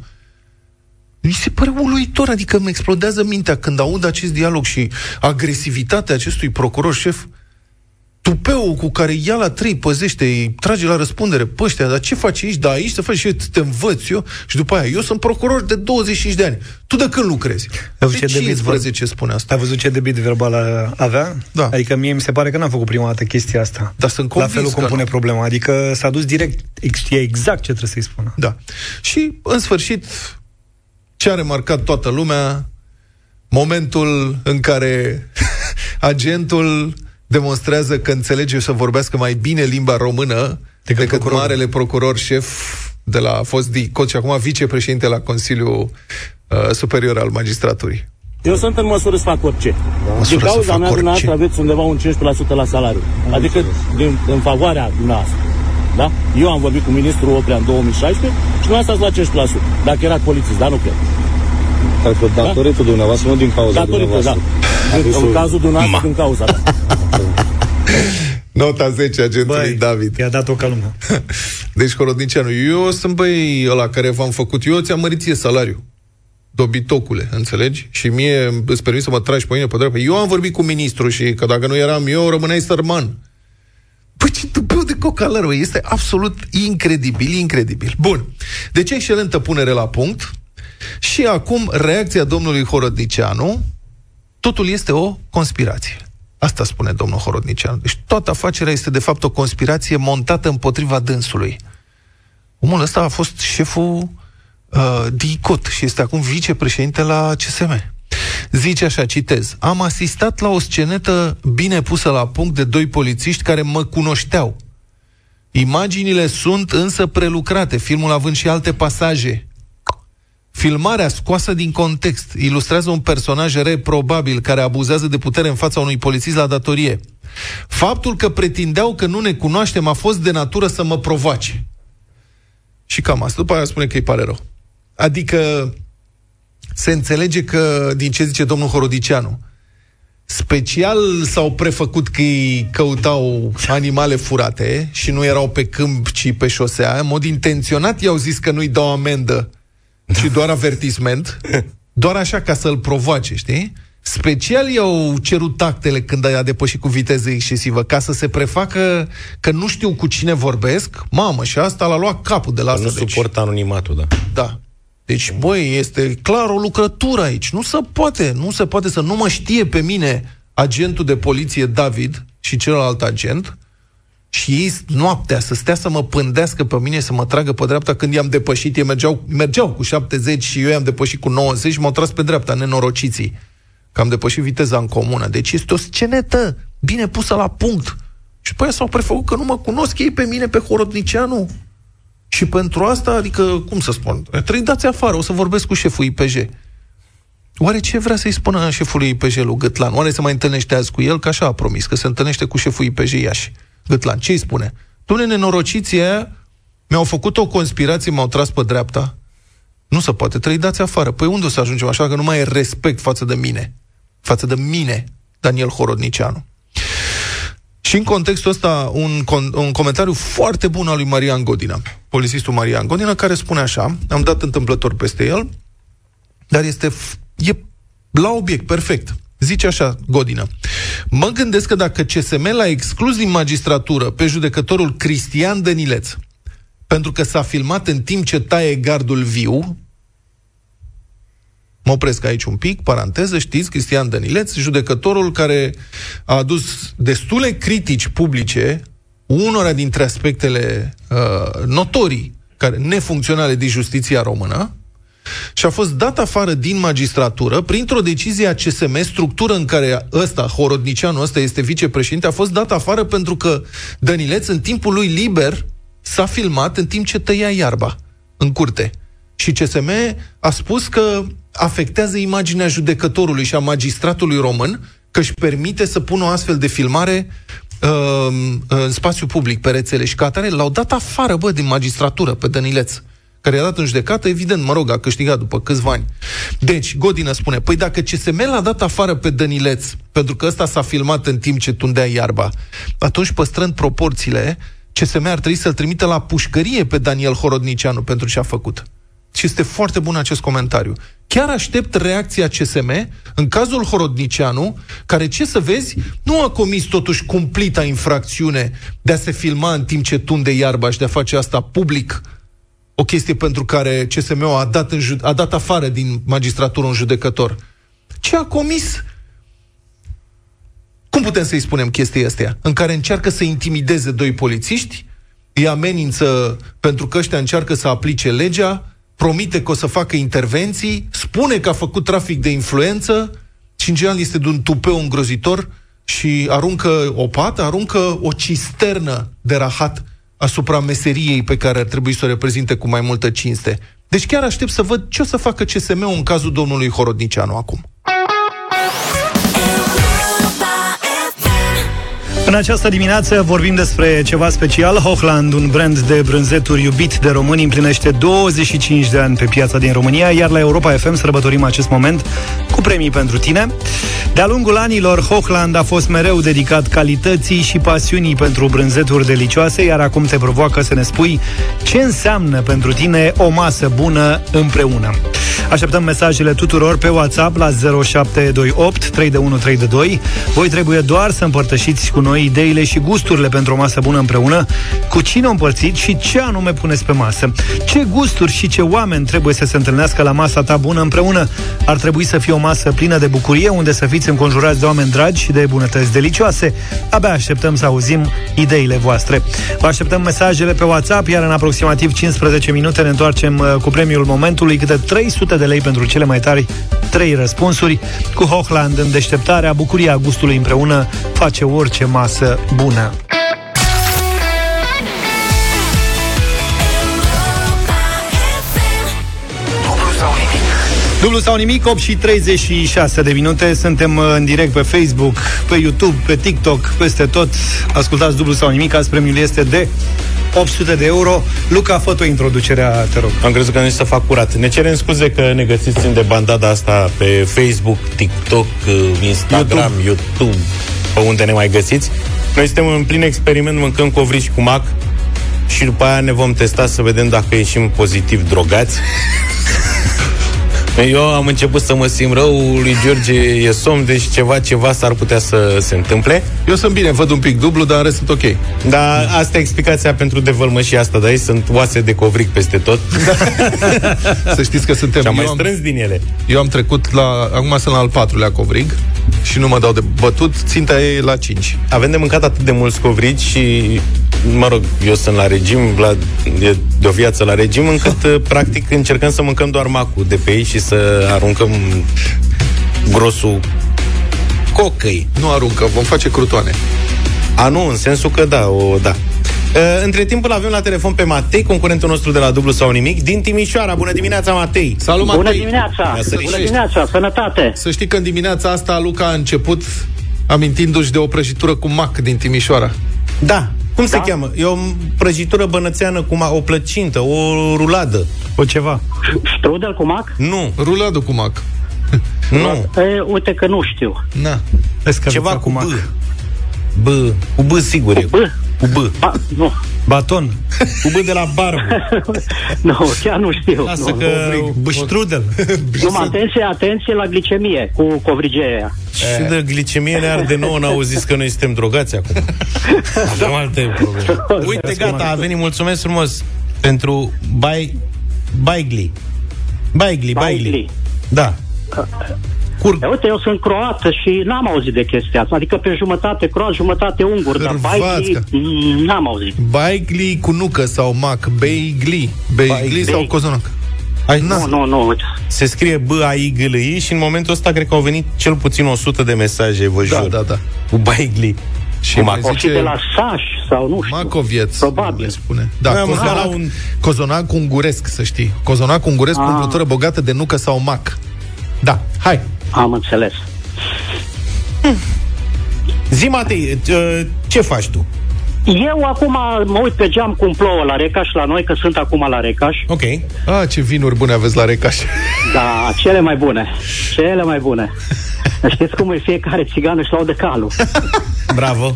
Mi se pare uluitor, adică îmi explodează mintea când aud acest dialog și agresivitatea acestui procuror șef, tupeul cu care ia la trei, păzește, îi trage la răspundere pe ăștia, dar ce faci aici? Da, aici să faci și eu, te învăț eu și după aia, eu sunt procuror de 25 de ani. Tu de când lucrezi? Ai De văzut ce debit 15 spune asta. Ai văzut ce debit verbal a- avea? Da. Adică mie mi se pare că n-a făcut prima dată chestia asta. Dar sunt La convins felul cum că pune nu. problema. Adică s-a dus direct, știe exact ce trebuie să-i spună. Da. Și, în sfârșit, ce a remarcat toată lumea, momentul în care agentul demonstrează că înțelege să vorbească mai bine limba română decât, decât procurorul. marele procuror șef de la a fost DICOT și acum vicepreședinte la Consiliul uh, Superior al Magistraturii. Eu sunt în măsură să fac orice. Măsură din să cauza fac mea, orice. dumneavoastră aveți undeva un 15% la salariu. Adică din, în favoarea dumneavoastră. Da? Eu am vorbit cu ministrul Oprea în 2016 și nu ați la 15%. Dacă erați polițist, dar nu cred. Dacă datorită dumneavoastră, nu din cauza Datorită, da. dumneavoastră. Din, în cazul dumneavoastră, din cauza da. Nota 10 agentului Băi, David. i-a dat-o ca lumea. Deci, Horodnicianu, eu sunt băi ăla care v-am făcut, eu ți-am mărit ție salariul. Dobitocule, înțelegi? Și mie îți permis să mă tragi pe mine pe dreapta. Eu am vorbit cu ministrul și că dacă nu eram eu, rămâneai sărman. Păi ce tupeu de cocalăr, bă. este absolut incredibil, incredibil. Bun. Deci excelentă punere la punct. Și acum reacția domnului Horodnicianu. Totul este o conspirație. Asta spune domnul Horodnicianu. Deci toată afacerea este de fapt o conspirație montată împotriva dânsului. Omul ăsta a fost șeful uh, DICOT și este acum vicepreședinte la CSM. Zice așa, citez, am asistat la o scenetă bine pusă la punct de doi polițiști care mă cunoșteau. Imaginile sunt însă prelucrate, filmul având și alte pasaje. Filmarea scoasă din context ilustrează un personaj reprobabil care abuzează de putere în fața unui polițist la datorie. Faptul că pretindeau că nu ne cunoaștem a fost de natură să mă provoace. Și cam asta. După aia spune că îi pare rău. Adică se înțelege că, din ce zice domnul Horodicianu, special s-au prefăcut că îi căutau animale furate și nu erau pe câmp, ci pe șosea. În mod intenționat i-au zis că nu-i dau amendă, ci doar avertisment. Doar așa ca să-l provoace, știi? Special i-au cerut tactele când a depășit cu viteză excesivă, ca să se prefacă că nu știu cu cine vorbesc. Mamă, și asta l-a luat capul de la Nu asta. deci. suportă anonimatul, da. Da. Deci, băi, este clar o lucrătură aici. Nu se poate, nu se poate să nu mă știe pe mine agentul de poliție David și celălalt agent și ei noaptea să stea să mă pândească pe mine, să mă tragă pe dreapta când i-am depășit. Ei mergeau, mergeau cu 70 și eu i-am depășit cu 90 și m-au tras pe dreapta, nenorociții. Că am depășit viteza în comună. Deci este o scenetă bine pusă la punct. Și după aia s-au prefăcut că nu mă cunosc ei pe mine, pe Horodnicianu. Și pentru asta, adică, cum să spun, trebuie dați afară, o să vorbesc cu șeful IPJ. Oare ce vrea să-i spună șefului IPJ lui Gătlan? Oare se mai întâlnește azi cu el? Că așa a promis, că se întâlnește cu șeful IPJ Iași. Gătlan, ce îi spune? Dumne, nenorociții aia mi-au făcut o conspirație, m-au tras pe dreapta. Nu se poate, trebuie dați afară. Păi unde o să ajungem așa că nu mai e respect față de mine? Față de mine, Daniel Horodnicianu. Și în contextul ăsta, un, con- un comentariu foarte bun al lui Marian Godina, polițistul Marian Godina, care spune așa, am dat întâmplător peste el, dar este f- e la obiect, perfect. Zice așa, Godina. Mă gândesc că dacă CSM l-a exclus din magistratură pe judecătorul Cristian Dănileț, pentru că s-a filmat în timp ce taie gardul viu, Mă opresc aici un pic, paranteză, știți, Cristian Dănileț, judecătorul care a adus destule critici publice unora dintre aspectele uh, notorii, care, nefuncționale din justiția română, și a fost dat afară din magistratură printr-o decizie a CSM, structură în care ăsta, Horodnicianu, ăsta este vicepreședinte, a fost dat afară pentru că Dănileț, în timpul lui liber, s-a filmat în timp ce tăia iarba în curte. Și CSM a spus că afectează imaginea judecătorului și a magistratului român că își permite să pună o astfel de filmare uh, în spațiu public, pe rețele. Și ca atare l-au dat afară, bă, din magistratură pe Dănileț care i-a dat în judecată, evident, mă rog, a câștigat după câțiva ani. Deci, Godină spune, păi dacă CSM l-a dat afară pe Dănileț, pentru că ăsta s-a filmat în timp ce tundea iarba, atunci, păstrând proporțiile, CSM ar trebui să-l trimită la pușcărie pe Daniel Horodnicianu pentru ce a făcut. Și este foarte bun acest comentariu. Chiar aștept reacția CSM în cazul Horodnicianu, care, ce să vezi, nu a comis totuși cumplita infracțiune de a se filma în timp ce tunde iarba și de a face asta public, o chestie pentru care CSM-ul a dat, în, a dat afară din magistratură un judecător. Ce a comis cum putem să-i spunem chestia astea? În care încearcă să intimideze doi polițiști, îi amenință pentru că ăștia încearcă să aplice legea, promite că o să facă intervenții, spune că a făcut trafic de influență și în general este de un tupeu îngrozitor și aruncă o pată, aruncă o cisternă de rahat asupra meseriei pe care ar trebui să o reprezinte cu mai multă cinste. Deci chiar aștept să văd ce o să facă CSM-ul în cazul domnului Horodnicianu acum. În această dimineață vorbim despre ceva special. Hochland, un brand de brânzeturi iubit de români, împlinește 25 de ani pe piața din România, iar la Europa FM sărbătorim acest moment cu premii pentru tine. De-a lungul anilor, Hochland a fost mereu dedicat calității și pasiunii pentru brânzeturi delicioase, iar acum te provoacă să ne spui ce înseamnă pentru tine o masă bună împreună. Așteptăm mesajele tuturor pe WhatsApp la 0728 32132. Voi trebuie doar să împărtășiți cu noi ideile și gusturile pentru o masă bună împreună, cu cine o împărțiți și ce anume puneți pe masă. Ce gusturi și ce oameni trebuie să se întâlnească la masa ta bună împreună? Ar trebui să fie o masă plină de bucurie, unde să fiți înconjurați de oameni dragi și de bunătăți delicioase. Abia așteptăm să auzim ideile voastre. Vă așteptăm mesajele pe WhatsApp, iar în aproximativ 15 minute ne întoarcem uh, cu premiul momentului, câte 300 de lei pentru cele mai tari trei răspunsuri. Cu Hochland în deșteptarea, bucuria gustului împreună face orice masă bună. Dublu sau nimic, 8 și 36 de minute. Suntem uh, în direct pe Facebook, pe YouTube, pe TikTok, peste tot. Ascultați dublu sau nimic, azi premiul este de 800 de euro. Luca, fă o introducerea, te rog. Am crezut că nu să fac curat. Ne cerem scuze că ne găsiți în de bandada asta Pe Facebook, TikTok, uh, Instagram, YouTube, YouTube Pe unde ne mai găsiți. Noi suntem în plin experiment, mâncăm covriși cu mac și după aia ne vom testa să vedem dacă ieșim pozitiv drogați eu am început să mă simt rău, lui George e somn, deci ceva, ceva s-ar putea să se întâmple. Eu sunt bine, văd un pic dublu, dar în rest sunt ok. Da, asta e explicația pentru devălmășii asta, da? Sunt oase de covric peste tot. să știți că suntem... Și am mai strâns din ele. Eu am trecut la... Acum sunt la al patrulea covrig și nu mă dau de bătut, ținta e la 5. Avem de mâncat atât de mulți covrici și mă rog, eu sunt la regim, la, e de o viață la regim, încât practic încercăm să mâncăm doar macul de pe ei și să aruncăm grosul cocăi. Nu aruncă, vom face crutoane. A, nu, în sensul că da, o, da. Uh, între timp îl avem la telefon pe Matei, concurentul nostru de la Dublu sau Nimic, din Timișoara. Bună dimineața, Matei! Salut, Matei! Bună dimineața! Bună dimineața, sănătate! Să știi că în dimineața asta Luca a început amintindu-și de o prăjitură cu mac din Timișoara. Da, cum da? se cheamă? E o prăjitură bănățeană cu mac, o plăcintă, o ruladă. O ceva. Strudel cu mac? Nu. Ruladă cu mac. nu. E, uite că nu știu. Na. Ceva cu mac. B. Cu B sigur cu B? Cu B. Ba, nu. Baton. Cu B de la barbă. nu, chiar nu știu. Lasă nu, că... Strudel. Nu, atenție, atenție la glicemie cu covrigeia. Și de glicemie ne arde nouă, n-au zis că noi suntem drogați acum. Avem alte probleme. Uite, gata, a venit, mulțumesc frumos pentru Bai... Baigli. Baigli, Baigli. Da. Cur... E, uite, eu sunt croată și n-am auzit de chestia asta. Adică pe jumătate croat, jumătate ungur. Dar Baigli n-am auzit. Baigli cu nucă sau mac. Baigli. Baigli sau cozonac. Ai, Nu, nu, nu, uite. Se scrie b a i g l i și în momentul ăsta cred că au venit cel puțin 100 de mesaje, vă Da, jur. da, da. Cu Baigli. Și Cum mai a- O fi de la Saș sau nu știu. Macovieț, Probabil. le spune. Da, Noi am cozonac, aflat la un- cozonac unguresc, să știi. Cozonac unguresc cu Ah. umplutură bogată de nucă sau mac. Da, hai. Am înțeles. Zi, Matei, uh, ce faci tu? Eu acum mă uit pe geam cum plouă la Recaș la noi, că sunt acum la Recaș. Ok. A, ce vinuri bune aveți la Recaș. Da, cele mai bune. Cele mai bune. Știți cum e fiecare țigan își laudă calul. Bravo.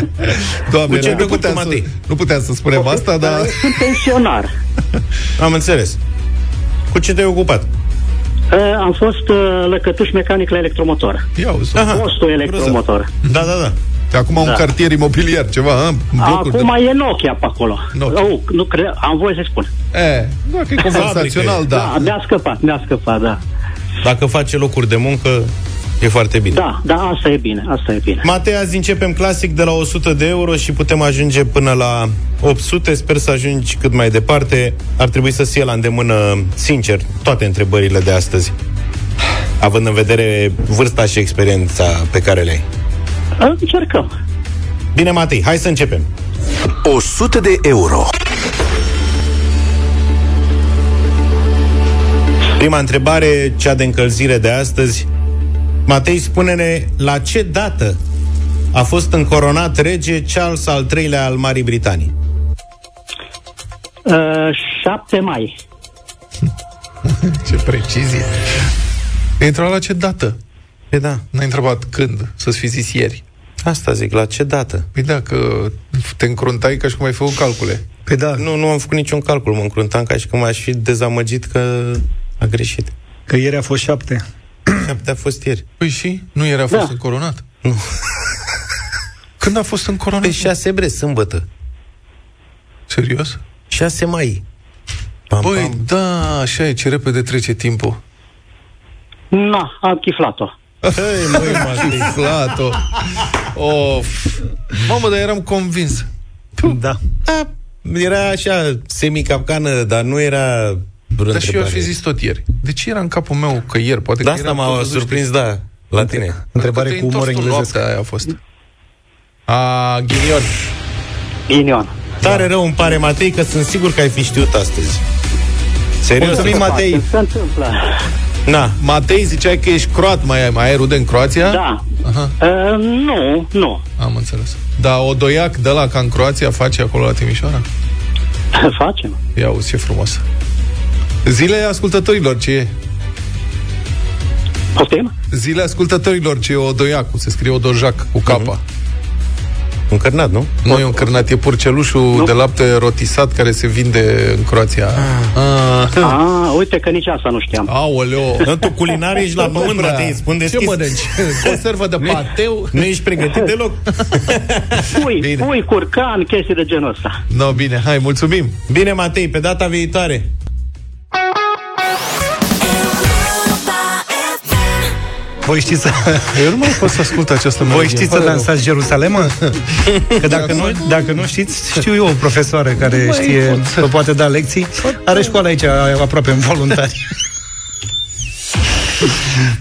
Doamne, Cu ce nu, te puteam ocupi, să, Matei? nu puteam să spunem asta, dar... Sunt pensionar. Am înțeles. Cu ce te-ai ocupat? Uh, Am fost uh, lăcătuș mecanic la electromotor. Ia uzi. Aha. Postul electromotor. Da, da, da. Acum un Da. cartier imobiliar, ceva, a? blocuri Acum e Nokia pe acolo. Nokia. Oh, nu cred, am voie să spun. de... E, da, că e conversațional, Da. da. mi-a scăpat, mi-a scăpat, da. Dacă face locuri de muncă, e foarte bine. Da, da, asta e bine, asta e bine. Matei, azi începem clasic de la 100 de euro și putem ajunge până la 800. Sper să ajungi cât mai departe. Ar trebui să fie la îndemână, sincer, toate întrebările de astăzi. Având în vedere vârsta și experiența pe care le ai. Încercăm. Bine, Matei, hai să începem. 100 de euro. Prima întrebare, cea de încălzire de astăzi. Matei, spune-ne la ce dată a fost încoronat rege Charles al III-lea al Marii Britanii? Uh, 7 mai. Ce precizie. Ai întrebat la ce dată? Păi da, N-ai întrebat când, să-ți fi zis ieri. asta zic, la ce dată? Păi da, că te încruntai ca și cum ai făcut calcule. Păi da, Nu, nu am făcut niciun calcul, mă încruntam ca și cum aș fi dezamăgit că a greșit. că ieri a fost șapte. Șapte a fost ieri. Păi și? Nu era fost Da. încoronat? Nu. Când a fost încoronat? Pe 6 bre, sâmbătă. Serios? 6 mai. Pam, Băi, pam. da, așa e, ce repede trece timpul. Na, am chiflat-o. Hei, măi, Matei. Flato. Of. Mamă, dar eram convins. Da. Da, era așa semi-capcană, dar nu era vreo Dar și eu aș întrebare. fi zis tot ieri. De ce era în capul meu că ieri? Poate Da, că asta eram m-a tot surprins, da, la tine. Întrebare Că cu te-ai umor întors tu englezesc. noaptea aia a fost. A, ghinion. Ghinion. Tare rău îmi pare, Matei, că sunt sigur că ai fi știut astăzi. Serios? Mulțumim, Matei. Se întâmplă. Na, Matei, ziceai că ești croat, mai ai, mai ai rude în Croația? Da. Aha, Uh, nu, nu. am înțeles. Dar o doiac de la ca în Croația face acolo la Timișoara? Facem. Ia uzi, ce frumos. Zile ascultătorilor, ce e? Poftim? Zile ascultătorilor, ce e Odoiacu? Se scrie Odojac cu capa. încărnat, nu? Nu e un cărnat, e purcelușul de lapte rotisat care se vinde în Croația. Ah. Ah, uite că nici asta nu știam. Aoleo! Nu, tu culinar ești la pământ, Matei, spun Ce deschis. mănânci? Conservă de pateu? Nu ești pregătit deloc. Pui, Bine. pui, curcan, chestii de genul ăsta. No, bine, hai, mulțumim! Bine, Matei, pe data viitoare. Voi știți să, Eu nu mai pot să ascult această voi melodie. știți să Pare rău. dansați Jerusalema? Că dacă nu, dacă nu știți, știu eu o profesoară care știe, vă poate da lecții. Are școală aici, aproape în voluntari.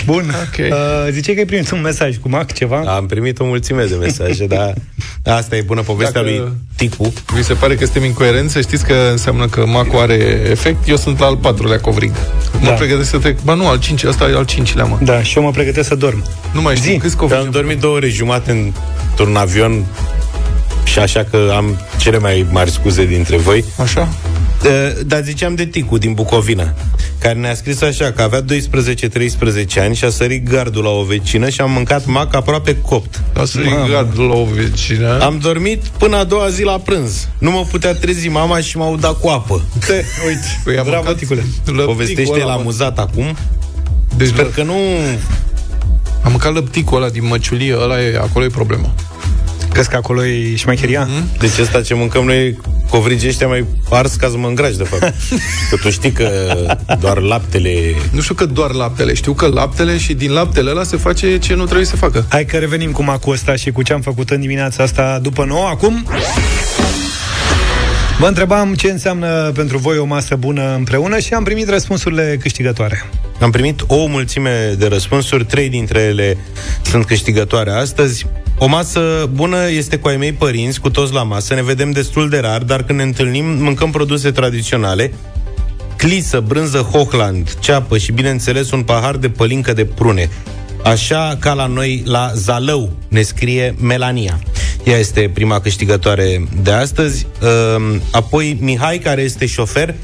Bun. Ok. Uh, zice că ai primit un mesaj cu Mac, ceva? Am primit o mulțime de mesaje, dar asta e bună povestea Dacă- lui Ticu. Vi se pare că suntem incoerenți? Să știți că înseamnă că Macu are efect. Eu sunt la al patrulea covrig. Mă Da. pregătesc să trec. Ba nu, al cinci, asta e al cincilea, mă. Da, și eu mă pregătesc să dorm. Nu mai știu Zi. câți Eu covrigi. am dormit două ore jumate în- într-un avion și așa că am cele mai mari scuze dintre voi. Așa? Uh, Dar ziceam de Ticu din Bucovina, care ne-a scris așa că avea 12-13 ani și a sărit gardul la o vecină și am mâncat mac aproape copt. Da, să gard la o vecină. Am dormit până a doua zi la prânz. Nu mă putea trezi mama și m-au dat cu apă. Te, uite, Păi am bravo, mâncat ticule. lăpticul Povestește ăla, el mă. amuzat acum. Deci Sper lă- că nu... am mâncat lăpticul ăla din măciulie, ăla e, acolo e problema. Crezi că acolo e șmecheria? Mhm. Deci asta ce mâncăm noi, covrigii ăștia mai ars ca să mă îngrași, de fapt. Că tu știi că doar laptele... Nu știu că doar laptele, știu că laptele și din laptele ăla se face ce nu trebuie să facă. Hai că revenim cu Macul ăsta și cu ce am făcut în dimineața asta după nouă. Acum Vă întrebam ce înseamnă pentru voi o masă bună împreună și am primit răspunsurile câștigătoare. Am primit o mulțime de răspunsuri, trei dintre ele sunt câștigătoare astăzi. O masă bună este cu ai mei părinți, cu toți la masă, ne vedem destul de rar, dar când ne întâlnim, mâncăm produse tradiționale, clisă, brânză Hochland, ceapă și, bineînțeles, un pahar de pălincă de prune. Așa ca la noi la Zalău, ne scrie Melania. Ea este prima câștigătoare de astăzi. Ehm, apoi Mihai, care este șofer,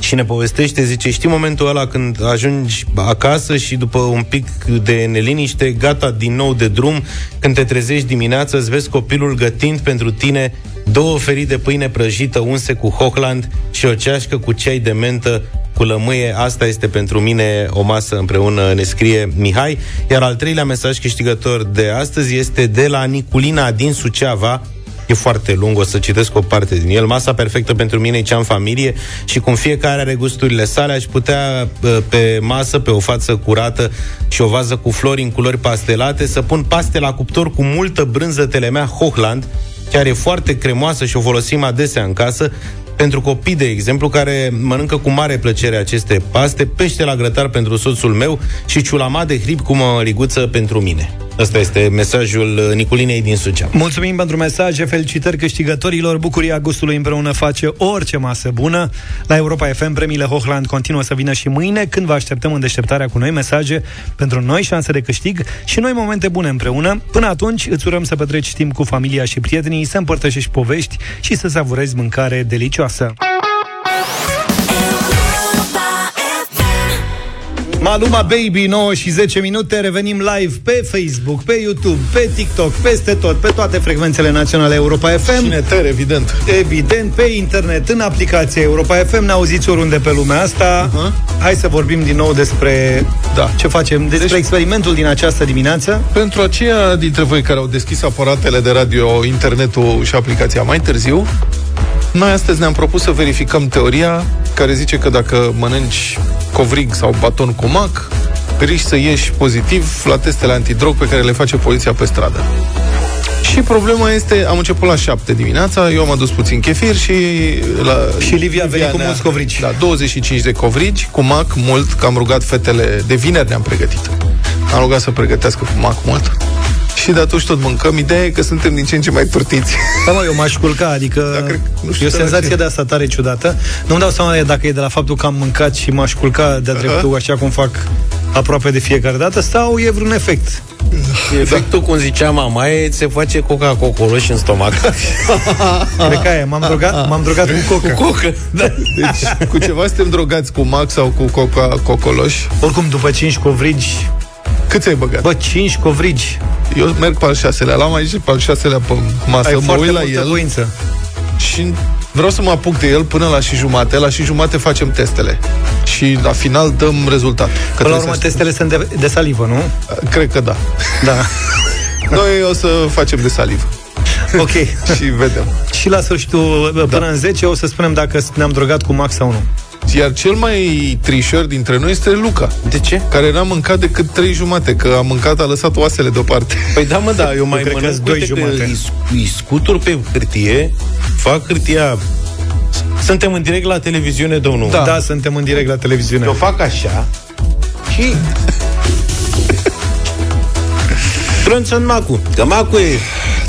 și ne povestește, zice, știi momentul ăla când ajungi acasă și după un pic de neliniște, gata din nou de drum, când te trezești dimineața, îți vezi copilul gătind pentru tine două ferii de pâine prăjită unse cu Hochland și o ceașcă cu ceai de mentă cu lămâie. Asta este pentru mine o masă împreună, ne scrie Mihai. Iar al treilea mesaj câștigător de astăzi este de la Niculina din Suceava, E foarte lung, o să citesc o parte din el. Masa perfectă pentru mine e cea în familie și cum fiecare are gusturile sale, aș putea pe masă, pe o față curată și o vază cu flori în culori pastelate, să pun paste la cuptor cu multă brânză telemea Hochland, chiar e foarte cremoasă și o folosim adesea în casă, pentru copii, de exemplu, care mănâncă cu mare plăcere aceste paste, pește la grătar pentru soțul meu și ciulama de hrib cu măriguță pentru mine. Asta este mesajul Niculinei din Sucea. Mulțumim pentru mesaje, felicitări câștigătorilor. Bucuria gustului împreună face orice masă bună. La Europa FM, premiile Hochland continuă să vină și mâine, când vă așteptăm în deșteptarea cu noi mesaje pentru noi șanse de câștig și noi momente bune împreună. Până atunci, îți urăm să petreci timp cu familia și prietenii, să împărtășești povești și să savurezi mâncare delicioasă. Maluma Baby, 9 și 10 minute, revenim live pe Facebook, pe YouTube, pe TikTok, peste tot, pe toate frecvențele naționale Europa FM. Și neter, evident. Evident, pe internet, în aplicația Europa FM, ne auziți oriunde pe lumea asta. Uh-huh. Hai să vorbim din nou despre da. ce facem, despre deci, experimentul din această dimineață. Pentru aceia dintre voi care au deschis aparatele de radio, internetul și aplicația mai târziu, noi astăzi ne-am propus să verificăm teoria care zice că dacă mănânci covrig sau baton cu mac, riști să ieși pozitiv la testele antidrog pe care le face poliția pe stradă. Și problema este, am început la 7 dimineața, eu am adus puțin chefir și la Și Livia a venit cu mulți covrigi. Da, 25 de covrigi, cu mac mult, că am rugat fetele, de vineri ne-am pregătit. Am rugat să pregătească cu mac mult. Și de atunci tot mâncăm. Ideea e că suntem din ce în ce mai turtiți. Da, mă, eu m-aș culca, adică da, cred, nu știu e o senzație ce. de asta tare ciudată. Nu-mi dau seama dacă e de la faptul că am mâncat și m-aș culca de-a dreptul, așa cum fac aproape de fiecare dată, sau e vreun efect? Efectul, da. cum zicea mama, e, se face coca cocoloș în stomac. Cred că aia, m-am drogat, m-am drogat cu coca. Cu coca, da. Deci, cu ceva suntem drogați cu max sau cu coca cocoloș. Oricum, după 5 covrigi, cât ai băgat? Bă, 5 covrigi. Eu merg pe al șaselea. L-am aici pe al șaselea pe masă. Ai mă uit la el. Voință. Și vreau să mă apuc de el până la și jumate. La și jumate facem testele. Și la final dăm rezultat. Până la urmă testele sunt de, de salivă, nu? Cred că da. Da. Noi o să facem de salivă. Ok. și vedem. Și la sfârșitul, până da. în 10, o să spunem dacă ne-am drogat cu max sau nu. Iar cel mai trișor dintre noi este Luca. De ce? Care n-a mâncat decât trei jumate, că a mâncat, a lăsat oasele deoparte. Păi da, mă, da, eu mai mănânc doi jumate. Îi scutur pe hârtie, fac hârtia suntem în direct la televiziune, domnul. Da, da suntem în direct la televiziune. Eu fac așa și... Trânță în macu. Că macu e...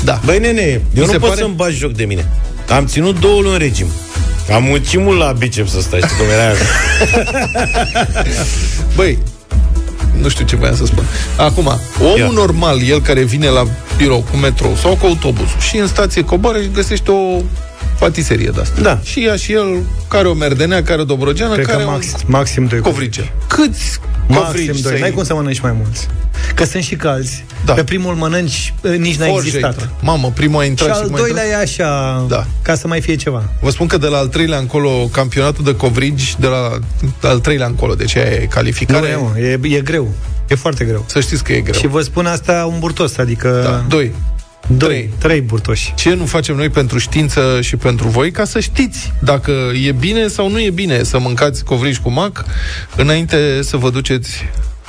Da. Băi, nene, eu Mi nu pot pare... să-mi bagi joc de mine. Am ținut două luni regim. Am muncit mult la biceps să stai, știi cum era Băi, nu știu ce voiam să spun. Acum, omul Ia. normal, el care vine la birou cu metrou sau cu autobuzul și în stație coboară și găsește o patiserie de asta. Da. Și ia și el care o merdenea, care o dobrogeană, Cred care că max, maxim doi covrige. Câți Maxim doi. N-ai cum să mănânci mai mulți. Că sunt și calzi. Da. Pe primul mănânci, nici n-a existat. Mamă, primul a intrat și, și al doilea e așa, da. ca să mai fie ceva. Vă spun că de la al treilea încolo, campionatul de covrigi, de la al treilea încolo, deci e calificare. Nu, e, e, e greu. E foarte greu. Să știți că e greu. Și vă spun asta un burtos, adică... Da, doi. Doi, trei. trei burtoși. Ce nu facem noi pentru știință și pentru voi ca să știți dacă e bine sau nu e bine să mâncați covrigi cu mac înainte să vă duceți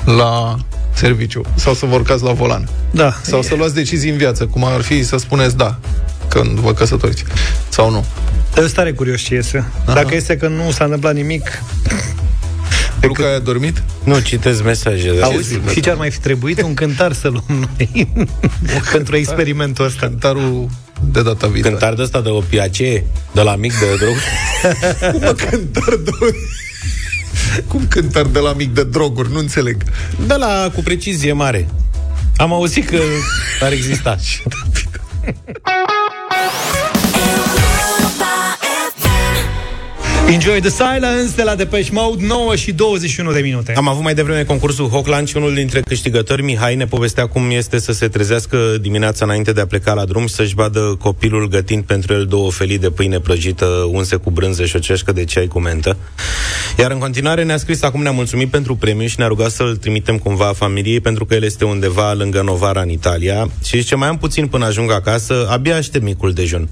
la serviciu sau să vă urcați la volan. Da. Sau e... să luați decizii în viață, cum ar fi să spuneți da când vă căsătoriți sau nu. Eu stare curios ce iese. Aha. Dacă este că nu s-a întâmplat nimic, Luca ai dormit? Nu, citesc mesaje. Auzi, și ce ar mai fi trebuit? Un cântar să luăm noi pentru experimentul ăsta. Cântarul de data viitoare. Cântar de ăsta de opiace, de la mic de drog. Cum mă cântar de... Cum cântar de la mic de droguri? Nu înțeleg. De la cu precizie mare. Am auzit că ar exista. Enjoy the Silence de la Depeche Mode 9 și 21 de minute Am avut mai devreme concursul Hochland și unul dintre câștigători, Mihai, ne povestea cum este să se trezească dimineața înainte de a pleca la drum și să-și vadă copilul gătind pentru el două felii de pâine prăjită unse cu brânză și o ceașcă de ceai cu mentă. Iar în continuare ne-a scris acum, ne-a mulțumit pentru premiu și ne-a rugat să-l trimitem cumva familiei pentru că el este undeva lângă Novara în Italia și zice, mai am puțin până ajung acasă, abia aștept micul dejun.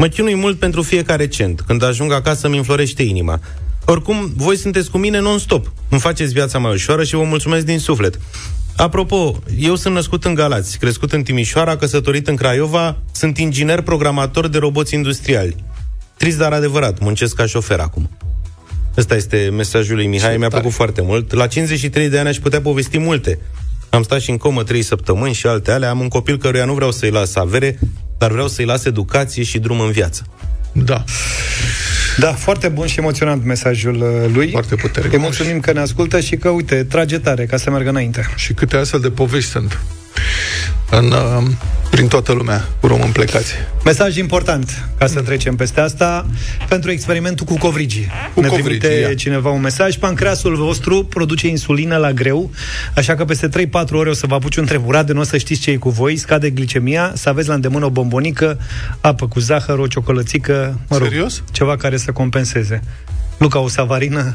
Mă chinui mult pentru fiecare cent. Când ajung acasă, mi înflorește inima. Oricum, voi sunteți cu mine non-stop. Îmi faceți viața mai ușoară și vă mulțumesc din suflet. Apropo, eu sunt născut în Galați, crescut în Timișoara, căsătorit în Craiova, sunt inginer programator de roboți industriali. Trist, dar adevărat, muncesc ca șofer acum. Ăsta este mesajul lui Mihai, Ce mi-a plăcut foarte mult. La 53 de ani aș putea povesti multe. Am stat și în comă 3 săptămâni și alte ale. Am un copil căruia nu vreau să-i las avere, dar vreau să-i las educație și drum în viață. Da. Da, foarte bun și emoționant mesajul uh, lui. Foarte puternic. Îi mulțumim că ne ascultă și că, uite, trage tare ca să meargă înainte. Și câte astfel de povești sunt în, uh, prin toată lumea cu români plecați. Mesaj important, ca să trecem peste asta, pentru experimentul cu covrigii. Cu ne covrigii, trimite ia. cineva un mesaj. Pancreasul vostru produce insulină la greu, așa că peste 3-4 ore o să vă apuci un tremurat de nu o să știți ce e cu voi, scade glicemia, să aveți la îndemână o bombonică, apă cu zahăr, o ciocolățică, mă rog, Serios? ceva care să compenseze. Luca, o savarină?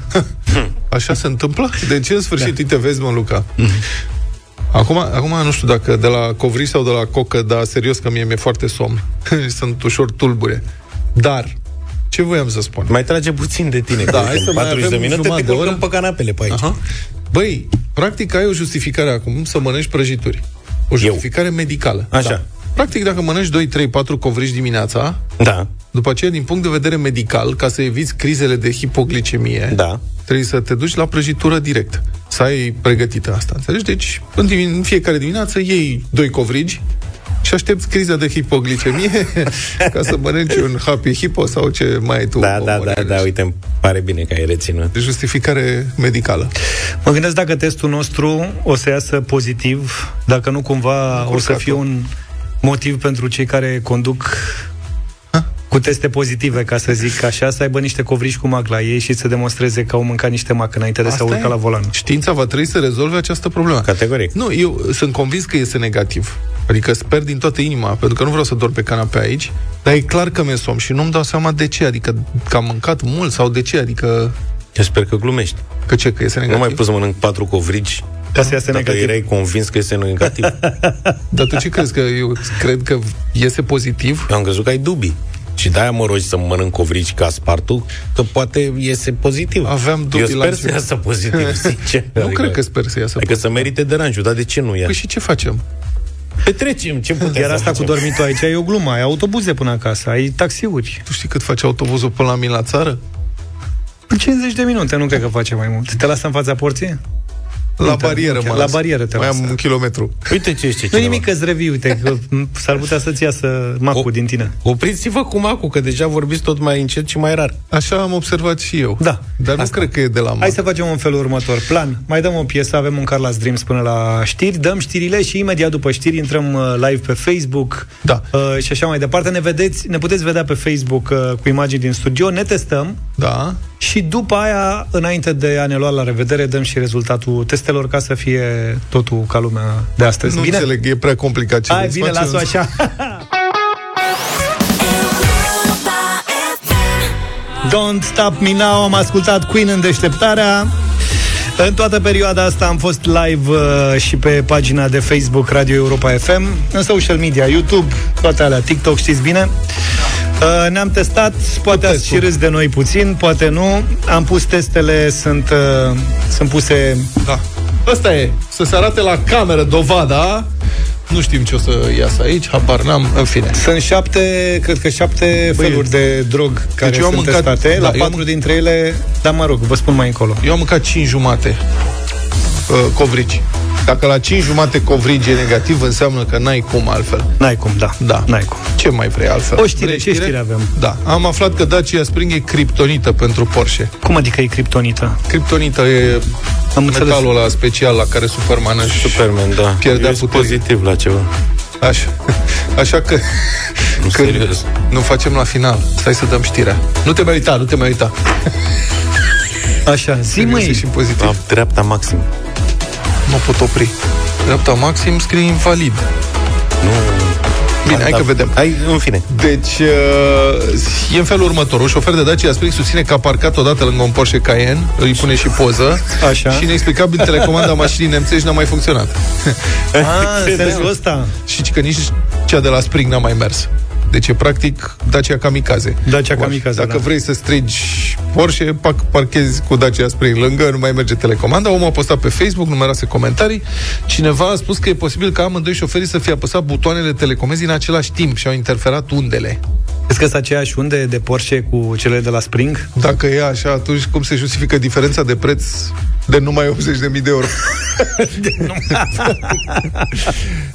Așa se întâmplă? De ce în sfârșit da. te vezi, mă, Luca? Acum, acum nu știu dacă de la covriș sau de la cocă, dar serios că mie mi-e foarte somn. Sunt ușor tulbure. Dar, ce voiam să spun? Mai trage puțin de tine. Da, că hai în să mai 40 de avem minute jumătate te de culcăm oră. pe canapele pe aici. Aha. Băi, practic ai o justificare acum să mănânci prăjituri. O justificare medicală. Așa. Da. Practic, dacă mănânci 2, 3, 4 covrigi dimineața, Da, după aceea, din punct de vedere medical, ca să eviți crizele de hipoglicemie, da. trebuie să te duci la prăjitură direct. Să ai pregătită asta, înțelegi? Deci, în, dimin- în fiecare dimineață iei doi covrigi și aștepți criza de hipoglicemie ca să mănânci un happy hipo sau ce mai ai tu. Da, da, omule, da, da, uite, îmi pare bine că ai reținut. De justificare medicală. Mă gândesc dacă testul nostru o să iasă pozitiv, dacă nu cumva o să Încurcat-o. fie un motiv pentru cei care conduc cu teste pozitive, ca să zic așa, să aibă niște covrigi cu mac la ei și să demonstreze că au mâncat niște mac înainte de să Asta urcă e. la volan. Știința va trebui să rezolve această problemă. Categoric. Nu, eu sunt convins că este negativ. Adică sper din toată inima, pentru că nu vreau să dorm pe canapea aici, dar e clar că mi-e somn și nu-mi dau seama de ce, adică că am mâncat mult sau de ce, adică Eu sper că glumești. că ce, că este Nu negativ. mai poți să mănânc patru covrigi Ca să iasă dacă negativ. erai convins că este negativ. Dar tu ce crezi? Că eu cred că iese pozitiv? Eu am crezut că ai dubii. Și de-aia mă rogi să mănânc covrigi ca spartu, că poate iese pozitiv. Aveam dubii Eu sper la să început. iasă pozitiv, sincer. Nu cred că sper să iasă Adică să merite deranjul, dar de ce nu ia? Păi și ce facem? Petrecem, ce putem Iar să asta cu facem? dormitul aici e o glumă, ai autobuze până acasă, ai taxiuri. Tu știi cât face autobuzul până la mine la țară? În 50 de minute, nu cred că face mai mult. Te lasă în fața porții? La Nu te- barieră, nu, mă la las. barieră te Mai lasă. am un kilometru. Uite ce știe Nu cineva. nimic că-ți revii, uite, că m, s-ar putea să-ți iasă macul O- din tine. Opriți-vă cu macul, că deja vorbiți tot mai încet și mai rar. Așa am observat și eu. Da. Dar nu Asta. cred că e de la Hai Mac. să facem un felul următor. Plan. Mai dăm o piesă, avem un Carlos Dreams până la știri, dăm știrile și imediat după știri intrăm uh, live pe Facebook Da. uh, și așa mai departe. Ne vedeți, ne puteți vedea pe Facebook uh, cu imagini din studio, ne testăm Da. și după aia, înainte de a ne lua la revedere, dăm și rezultatul testelor ca să fie totul ca lumea de astăzi. Nu bine? înțeleg, e prea complicat ce Hai, veți bine, face, las-o nu- așa. Don't Stop Me Now Am ascultat Queen în deșteptarea în toată perioada asta am fost live uh, și pe pagina de Facebook Radio Europa FM, în social media, YouTube, toate alea, TikTok, știți bine. Uh, ne-am testat, poate ați și râs de noi puțin, poate nu. Am pus testele, sunt, uh, sunt puse Da. Asta e, să se arate la cameră dovada Nu știm ce o să iasă aici, habar n-am, în fine. Sunt șapte, cred că șapte Băi, feluri de drog care deci eu am sunt mâncat, testate. Da, la patru am... dintre ele, dar mă rog, vă spun mai încolo. Eu am mâncat cinci jumate uh, covrici. Dacă la 5 jumate covrigi e negativ, înseamnă că n-ai cum altfel. N-ai cum, da. Da. N-ai cum. Ce mai vrei altfel? O știre, vrei ce știre avem? Da. Am aflat că Dacia Spring e criptonită pentru Porsche. Cum adică e criptonită? Criptonită e Am metalul ăla special la care Superman își Superman, da. pierdea Eu pozitiv la ceva. Așa, așa că nu, serios. nu facem la final. Stai să dăm știrea. Nu te mai uita, nu te mai uita. Așa, zi măi. și pozitiv. La dreapta maxim mă pot opri. Dreapta maxim scrie invalid. Nu. Bine, hai da, că vedem. Hai, în fine. Deci, uh, e în felul următor. Un șofer de Dacia Spring susține că a parcat odată lângă un Porsche Cayenne, îi pune și poză, Așa. și inexplicabil telecomanda mașinii nemțești n-a mai funcționat. Ah, sensul ăsta. Și că nici cea de la Spring n-a mai mers. Deci e practic Dacia Kamikaze. Dacia Kamikaze, Dacă da. vrei să strigi Porsche, pac, parchezi cu Dacia spre lângă, nu mai merge telecomanda. Omul a postat pe Facebook numeroase comentarii. Cineva a spus că e posibil ca amândoi șoferii să fie apăsat butoanele telecomenzii în același timp și au interferat undele. Crezi că sunt aceeași unde de Porsche cu cele de la Spring? Dacă e așa, atunci cum se justifică diferența de preț de numai 80.000 de euro? de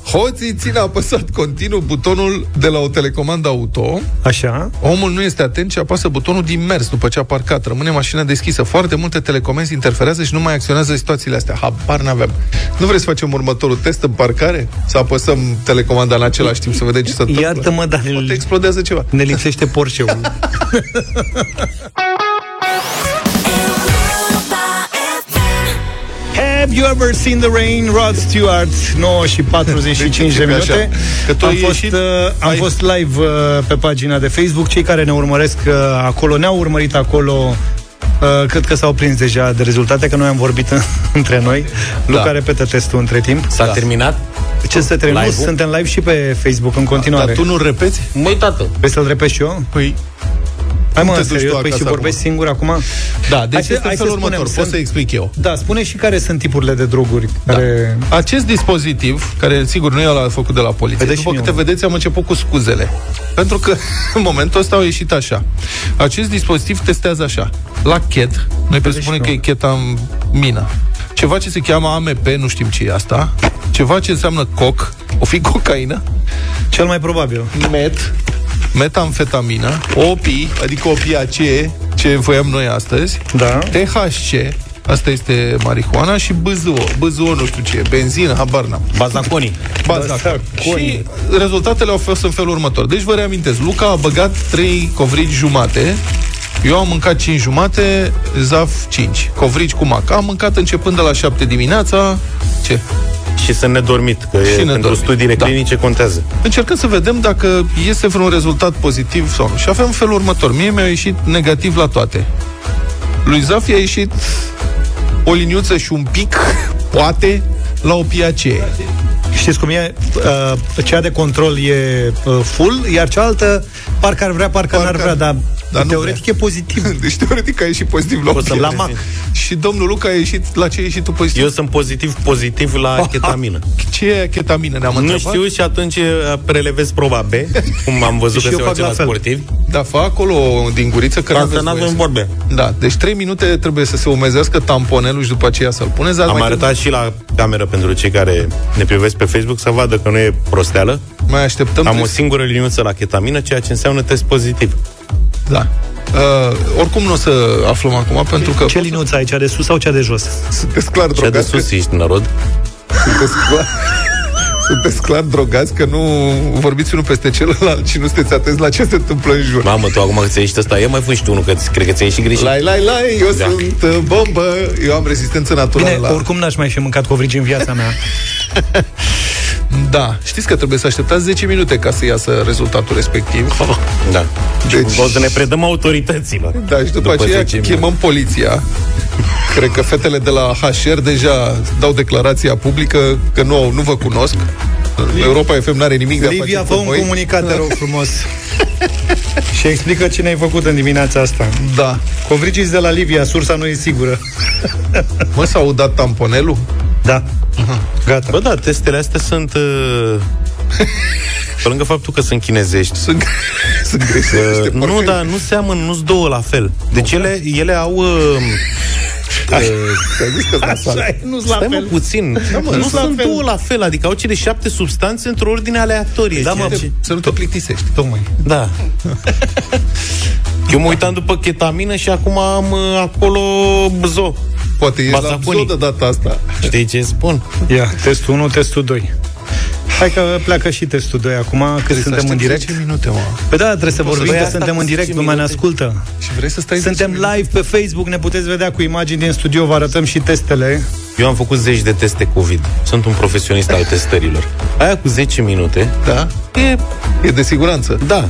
Hoții țin apăsat continuu butonul de la o telecomandă auto. Așa. Omul nu este atent și apasă butonul din mers după ce a parcat. Rămâne mașina deschisă. Foarte multe telecomenzi interferează și nu mai acționează situațiile astea. Habar n-avem. Nu vreți să facem următorul test în parcare? Să apăsăm telecomanda în același timp să vedem ce se întâmplă? Iartă-mă, dar... Poate explodează ceva. Ne lipsește Porsche-ul. Have you ever seen the rain? Rod Stewart, 9 și 45 de minute. Că tu am, fost, uh, am ai... fost live uh, pe pagina de Facebook. Cei care ne urmăresc uh, acolo, ne-au urmărit acolo Uh, cred că s-au prins deja de rezultate, că noi am vorbit între noi. Da. Luca repetă testul între timp. S-a da. terminat? Ce să termină? Suntem live și pe Facebook în continuare. Dar tu nu repeți? Măi, tată. Vrei să-l repet și eu? Păi, Hai mă, serios, păi și vorbești acum. singur acum? Da, deci hai, este hai felul următor, pot să explic eu. Da, spune și care sunt tipurile de droguri da. care... Acest dispozitiv, care sigur nu e la făcut de la poliție, Vedeți după câte vedeți, am început cu scuzele. Pentru că în momentul ăsta au ieșit așa. Acest dispozitiv testează așa. La CHED, noi presupunem că e chetamină. Ceva ce se cheamă AMP, nu știm ce e asta. Ceva ce înseamnă coc, o fi cocaină. Cel mai probabil. Met, metamfetamină, OPI, adică opiacee, ce voiam noi astăzi, da. THC, Asta este marihuana și BZO. BZO nu știu ce e, benzină, habar n-am. Bazaconi. Bazaconi. Și rezultatele au fost în felul următor. Deci vă reamintesc, Luca a băgat 3 covrigi jumate, eu am mâncat 5 jumate, Zaf 5. Covrigi cu mac. Am mâncat începând de la 7 dimineața. Ce? Și să nedormit, că și e pentru studiile da. clinice contează. Încercăm să vedem dacă este vreun rezultat pozitiv sau nu. Și avem felul următor. Mie mi-a ieșit negativ la toate. Lui Zaf a ieșit o liniuță și un pic, poate, la opiacee. Știți cum e? Uh, cea de control e uh, full, iar cealaltă parcă ar vrea, parcă, parcă n-ar vrea, dar dar teoretic e pozitiv. Deci teoretic a ieșit pozitiv la, la MAC. Și domnul Luca a ieșit, la ce a ieșit tu pozitiv? Eu sunt pozitiv, pozitiv la ha, chetamină. Ce e chetamină? Ne-am nu întrebat? știu și atunci uh, prelevez proba B, cum am văzut că se face la sportiv. Da, fă acolo din guriță că nu avem vorbe. Da, deci 3 minute trebuie să se umezească tamponelul și după aceea să-l puneți. Am arătat și la cameră pentru cei care ne privesc pe Facebook să vadă că nu e prosteală. Mai așteptăm. Am o singură liniuță la chetamină, ceea ce înseamnă test pozitiv. Da. Uh, oricum nu o să aflăm acum, pentru că... Ce linuță ai, cea de sus sau cea de jos? Sunteți clar drogați. Cea de sus ești, nărod. Sunteți clar... sunteți clar drogați că nu vorbiți unul peste celălalt și nu sunteți atenți la ce se întâmplă în jur. Mamă, tu acum că ți-ai ieșit ăsta, e mai fui și tu unul, că cred că ți-ai ieșit greșit. Lai, lai, lai, eu da. sunt uh, bombă, eu am rezistență naturală. Bine, oricum n-aș mai fi mâncat covrigi în viața mea. Da, știți că trebuie să așteptați 10 minute ca să iasă rezultatul respectiv. Oh, da. Deci... O să ne predăm autorităților. Da, și după, după aceea chemăm poliția. Cred că fetele de la HR deja dau declarația publică că nu, nu vă cunosc. Europa FM n-are nimic de a Livia, fă un voi. comunicat, te rog frumos. și explică ce ne-ai făcut în dimineața asta. Da. Covrigis de la Livia, sursa nu e sigură. mă, s-au dat tamponelul? Da. Gata. Bă, da, testele astea sunt... Uh... Pe lângă faptul că sunt chinezești. Sunt, sunt greșește. Uh, nu, dar nu seamănă, nu sunt două la fel. Deci ele, ele au... Uh, Ai zis că Așa e, nu-s la Stai mă fel. puțin. Da, mă, nu nu-s la sunt fel. două la fel, adică au cele șapte substanțe într-o ordine aleatorie. Da, ceea mă, ce- Să nu te plictisești. Tocmai. Da. Eu mă uitam după chetamină și acum am uh, acolo zo. Poate ești la Bazaconii. zoo de data asta. Știi ce spun? Ia, testul 1, testul 2. Hai că pleacă și testul 2 acum, că Trebuie să suntem în aștept direct. 10 minute, mă. Păi da, trebuie să Poți să vorbim dai că asta suntem cu în direct, 10 lumea ne minute? ascultă. Și vrei să stai Suntem 10 minute? live pe Facebook, ne puteți vedea cu imagini din studio, vă arătăm și testele. Eu am făcut zeci de teste COVID. Sunt un profesionist al testărilor. Aia cu 10 minute Da? E, E de siguranță. da,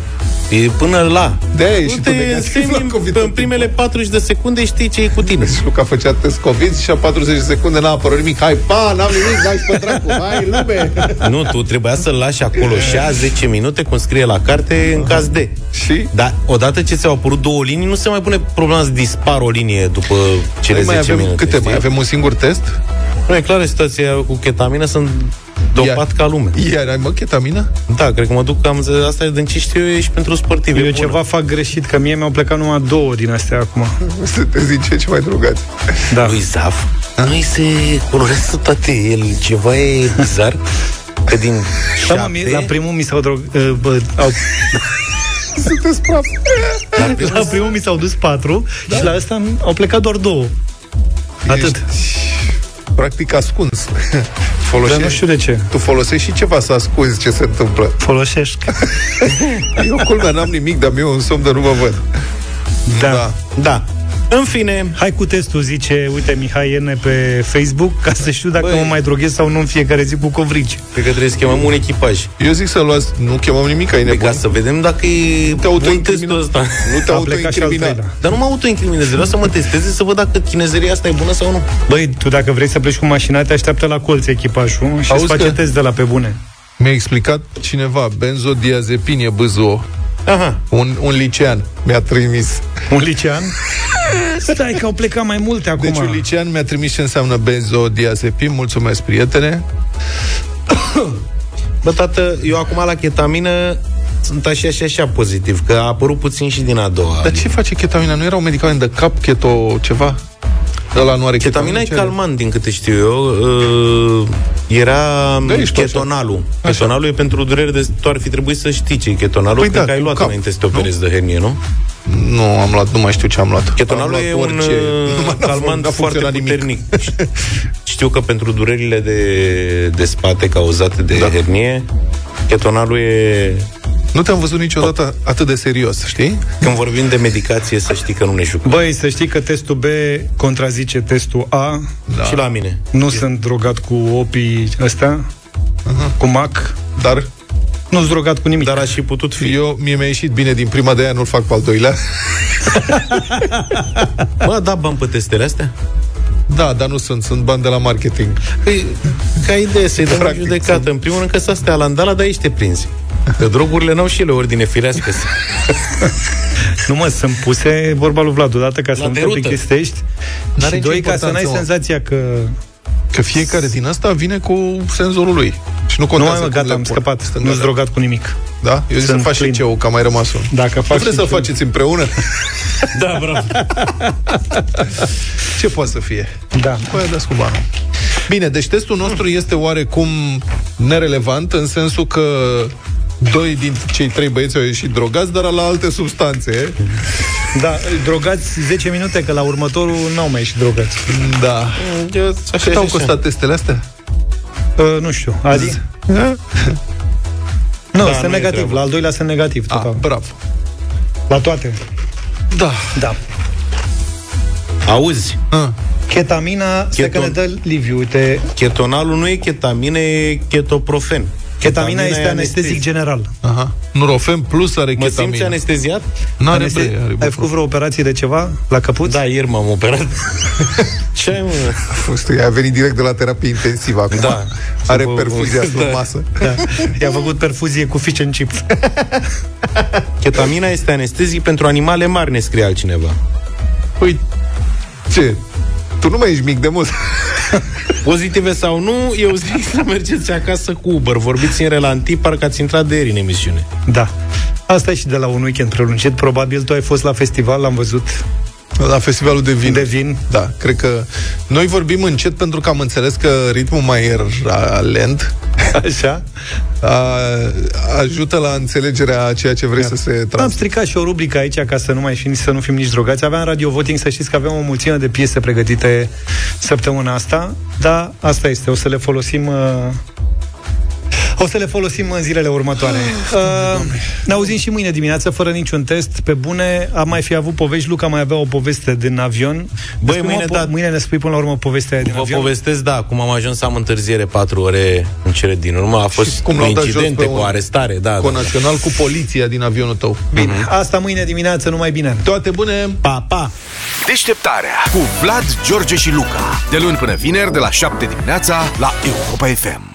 e până la. De-aia e Nu și tu te negativ semi- la COVID în tot primele 40 de secunde știi ce e cu tine. Și Luca făcea test COVID și a 40 de secunde n-a apărut nimic. Hai, pa, n-am nimic, dai pe dracu, hai, lume! Nu, tu trebuia să-l lași acolo și a 10 minute, cum scrie la carte, în caz de. Și? Dar odată ce ți-au apărut două linii, nu se mai pune problema să dispar o linie după cele mai 10 avem, minute. câte? știi? Mai avem un singur test? Nu, e clară situația cu ketamină, sunt dopat ca lume. Iar ai mă chetamină? Da, cred că mă duc, am zis, asta e din ce știu eu, e și pentru sportivi. Eu e bună. ceva fac greșit, că mie mi-au plecat numai două din astea acum. Sunteți din ce ce mai drogați. Da. Lui Zaf, nu-i se colorează toate, el ceva e bizar. Că din Da, mă, șapte, mie, la primul mi s-au drog... uh, Bă, au, Sunteți praf. la primul, la primul mi s-au dus patru da. și la ăsta au plecat doar două. Atât. Practic ascuns. Dar Folosești, nu știu de ce. tu folosești și ceva să ascunzi ce se întâmplă. Folosești. Eu culmea n-am nimic, dar mie un somn de nu mă văd. Da. Da. da. În fine, Hai cu testul, zice, uite, Mihai Ene pe Facebook, ca să știu dacă Băi. mă mai droghez sau nu în fiecare zi cu covrici. cred că trebuie să chemăm un echipaj. Eu zic să luați, nu chemăm nimic, ai Pe nebun. ca să vedem dacă e te bun autoincrimina- testul ăsta. Nu te A plecat și al autoincrimina. treilea. Dar nu mă autoincriminez, vreau să mă testeze să văd dacă chinezeria asta e bună sau nu. Băi, tu dacă vrei să pleci cu mașina, te așteaptă la colț echipajul și Auzi îți face că- test de la pe bune. Mi-a explicat cineva, benzodiazepin e bâzo. Aha. Un, un licean mi-a trimis. Un licean? Stai că au plecat mai multe acum. Deci un licean mi-a trimis ce înseamnă benzodiazepin. Mulțumesc, prietene. Bă, tată, eu acum la ketamină sunt așa și așa pozitiv, că a apărut puțin și din a doua. Dar ce face ketamina? Nu era un medicament de cap, keto, ceva? Ăla nu are Ketamina e ce are? calmant, din câte știu eu. Uh, era Da, ești pe așa. ketonalul. Așa. Ketonalul e pentru durere de... Tu ar fi trebuit să știi ce e ketonalul. Păi Cred da, că ai cu luat cap, înainte să te operezi de hernie, nu? Nu, am luat, nu mai știu ce am luat. Ketonalul am e luat un orice. uh, Nu m-a- n-a calmant fun- n-a foarte funcționat nimic. puternic. Știu că pentru durerile de, de spate cauzate de Da. hernie, ketonalul e... Nu te-am văzut niciodată atât de serios, știi? Când vorbim de medicație, să știi că nu ne jucăm. Băi, să știi că testul B contrazice testul A. Da. Și la mine. Nu sunt drogat cu opii ăstea, cu mac. Dar Nu sunt drogat cu nimic. Dar aș fi putut fi. eu, mie mi-a ieșit bine din prima de aia, nu-l fac pe al doilea. Bă, da bani pe testele astea? Da, dar nu sunt, sunt bani de la marketing. Păi, ca idee să-i dăm o Practic, judecată. În primul rând că să astea la îndala, dar ești te prinzi. Că drogurile n-au și ele ordine firească. Nu mă, sunt puse, vorba lui Vlad, odată ca să La nu te derută. plictisești N-are și nicio doi, ca să n-ai importanță, mă. senzația că... Că fiecare din asta vine cu senzorul lui. Și nu Nu contează mai mă, cum gata, le am pun. scăpat. Stânga, Nu-s da. drogat cu nimic. Da? Eu zic să Sunt faci și clean. ce că a mai rămas un. Dacă Nu faci vreți să-l și ce- faceți împreună? da, bravo. Ce poate să fie? Da. Păi, dați cu banul. Bine, deci testul nostru este oarecum nerelevant în sensul că doi din cei trei băieți au ieșit drogați, dar la alte substanțe. Da, drogați 10 minute, că la următorul n-au mai ieșit drogați. Da. Eu, așa Cât și au așa. costat testele astea? Uh, nu știu, Adi? Nu, Da, sunt nu e negativ. treabă. La al doilea sunt negativ. Ah, Total. bravo. La toate. Da. Da. Auzi, Ah. Ketamina, stai că Keton- ne dă Liviu, uite, ketonalul nu e ketamină, e ketoprofen. Ketamina e este anestezic general. Aha. Nurofen plus are Mă simți ketamină. anesteziat? N-are Aneste- bre, are Ai bucur. făcut vreo operație de ceva la căpuț? Da, ieri m-am operat. Ce ai, mă? Fost, a venit direct de la terapie intensivă acum. Da. Are Bă, perfuzia bă, sub da. masă. Da. I-a făcut perfuzie cu fish and chips. Ketamina este anestezic pentru animale mari, ne scrie altcineva. Păi, ce? Tu nu mai ești mic de mult. Pozitive sau nu, eu zic să mergeți acasă cu Uber. Vorbiți în relanti, parcă ați intrat de ieri în emisiune. Da. Asta e și de la un weekend prelungit. Probabil tu ai fost la festival, l-am văzut. La festivalul de vin. De vin. Da, cred că noi vorbim încet pentru că am înțeles că ritmul mai era lent. Așa. A, ajută la înțelegerea a ceea ce vrei Iar. să se trans. Am stricat și o rubrică aici ca să nu mai fim, să nu fim nici drogați. Aveam radio voting, să știți că avem o mulțime de piese pregătite săptămâna asta, dar asta este, o să le folosim uh, o să le folosim în zilele următoare. Uh, ne auzim și mâine dimineață, fără niciun test. Pe bune, am mai fi avut povești. Luca mai avea o poveste din avion. Băi, mâine, po- da, mâine ne spui până la urmă povestea din Vă avion. povestesc, da, cum am ajuns să am întârziere 4 ore în cele din urmă. A fost cum cu l-au dat jos incidente, pe cu un arestare, da. da. Conațional cu poliția din avionul tău. Bine, asta mâine dimineață, numai bine. Toate bune! Pa, pa! Deșteptarea cu Vlad, George și Luca. De luni până vineri, de la 7 dimineața, la Europa FM.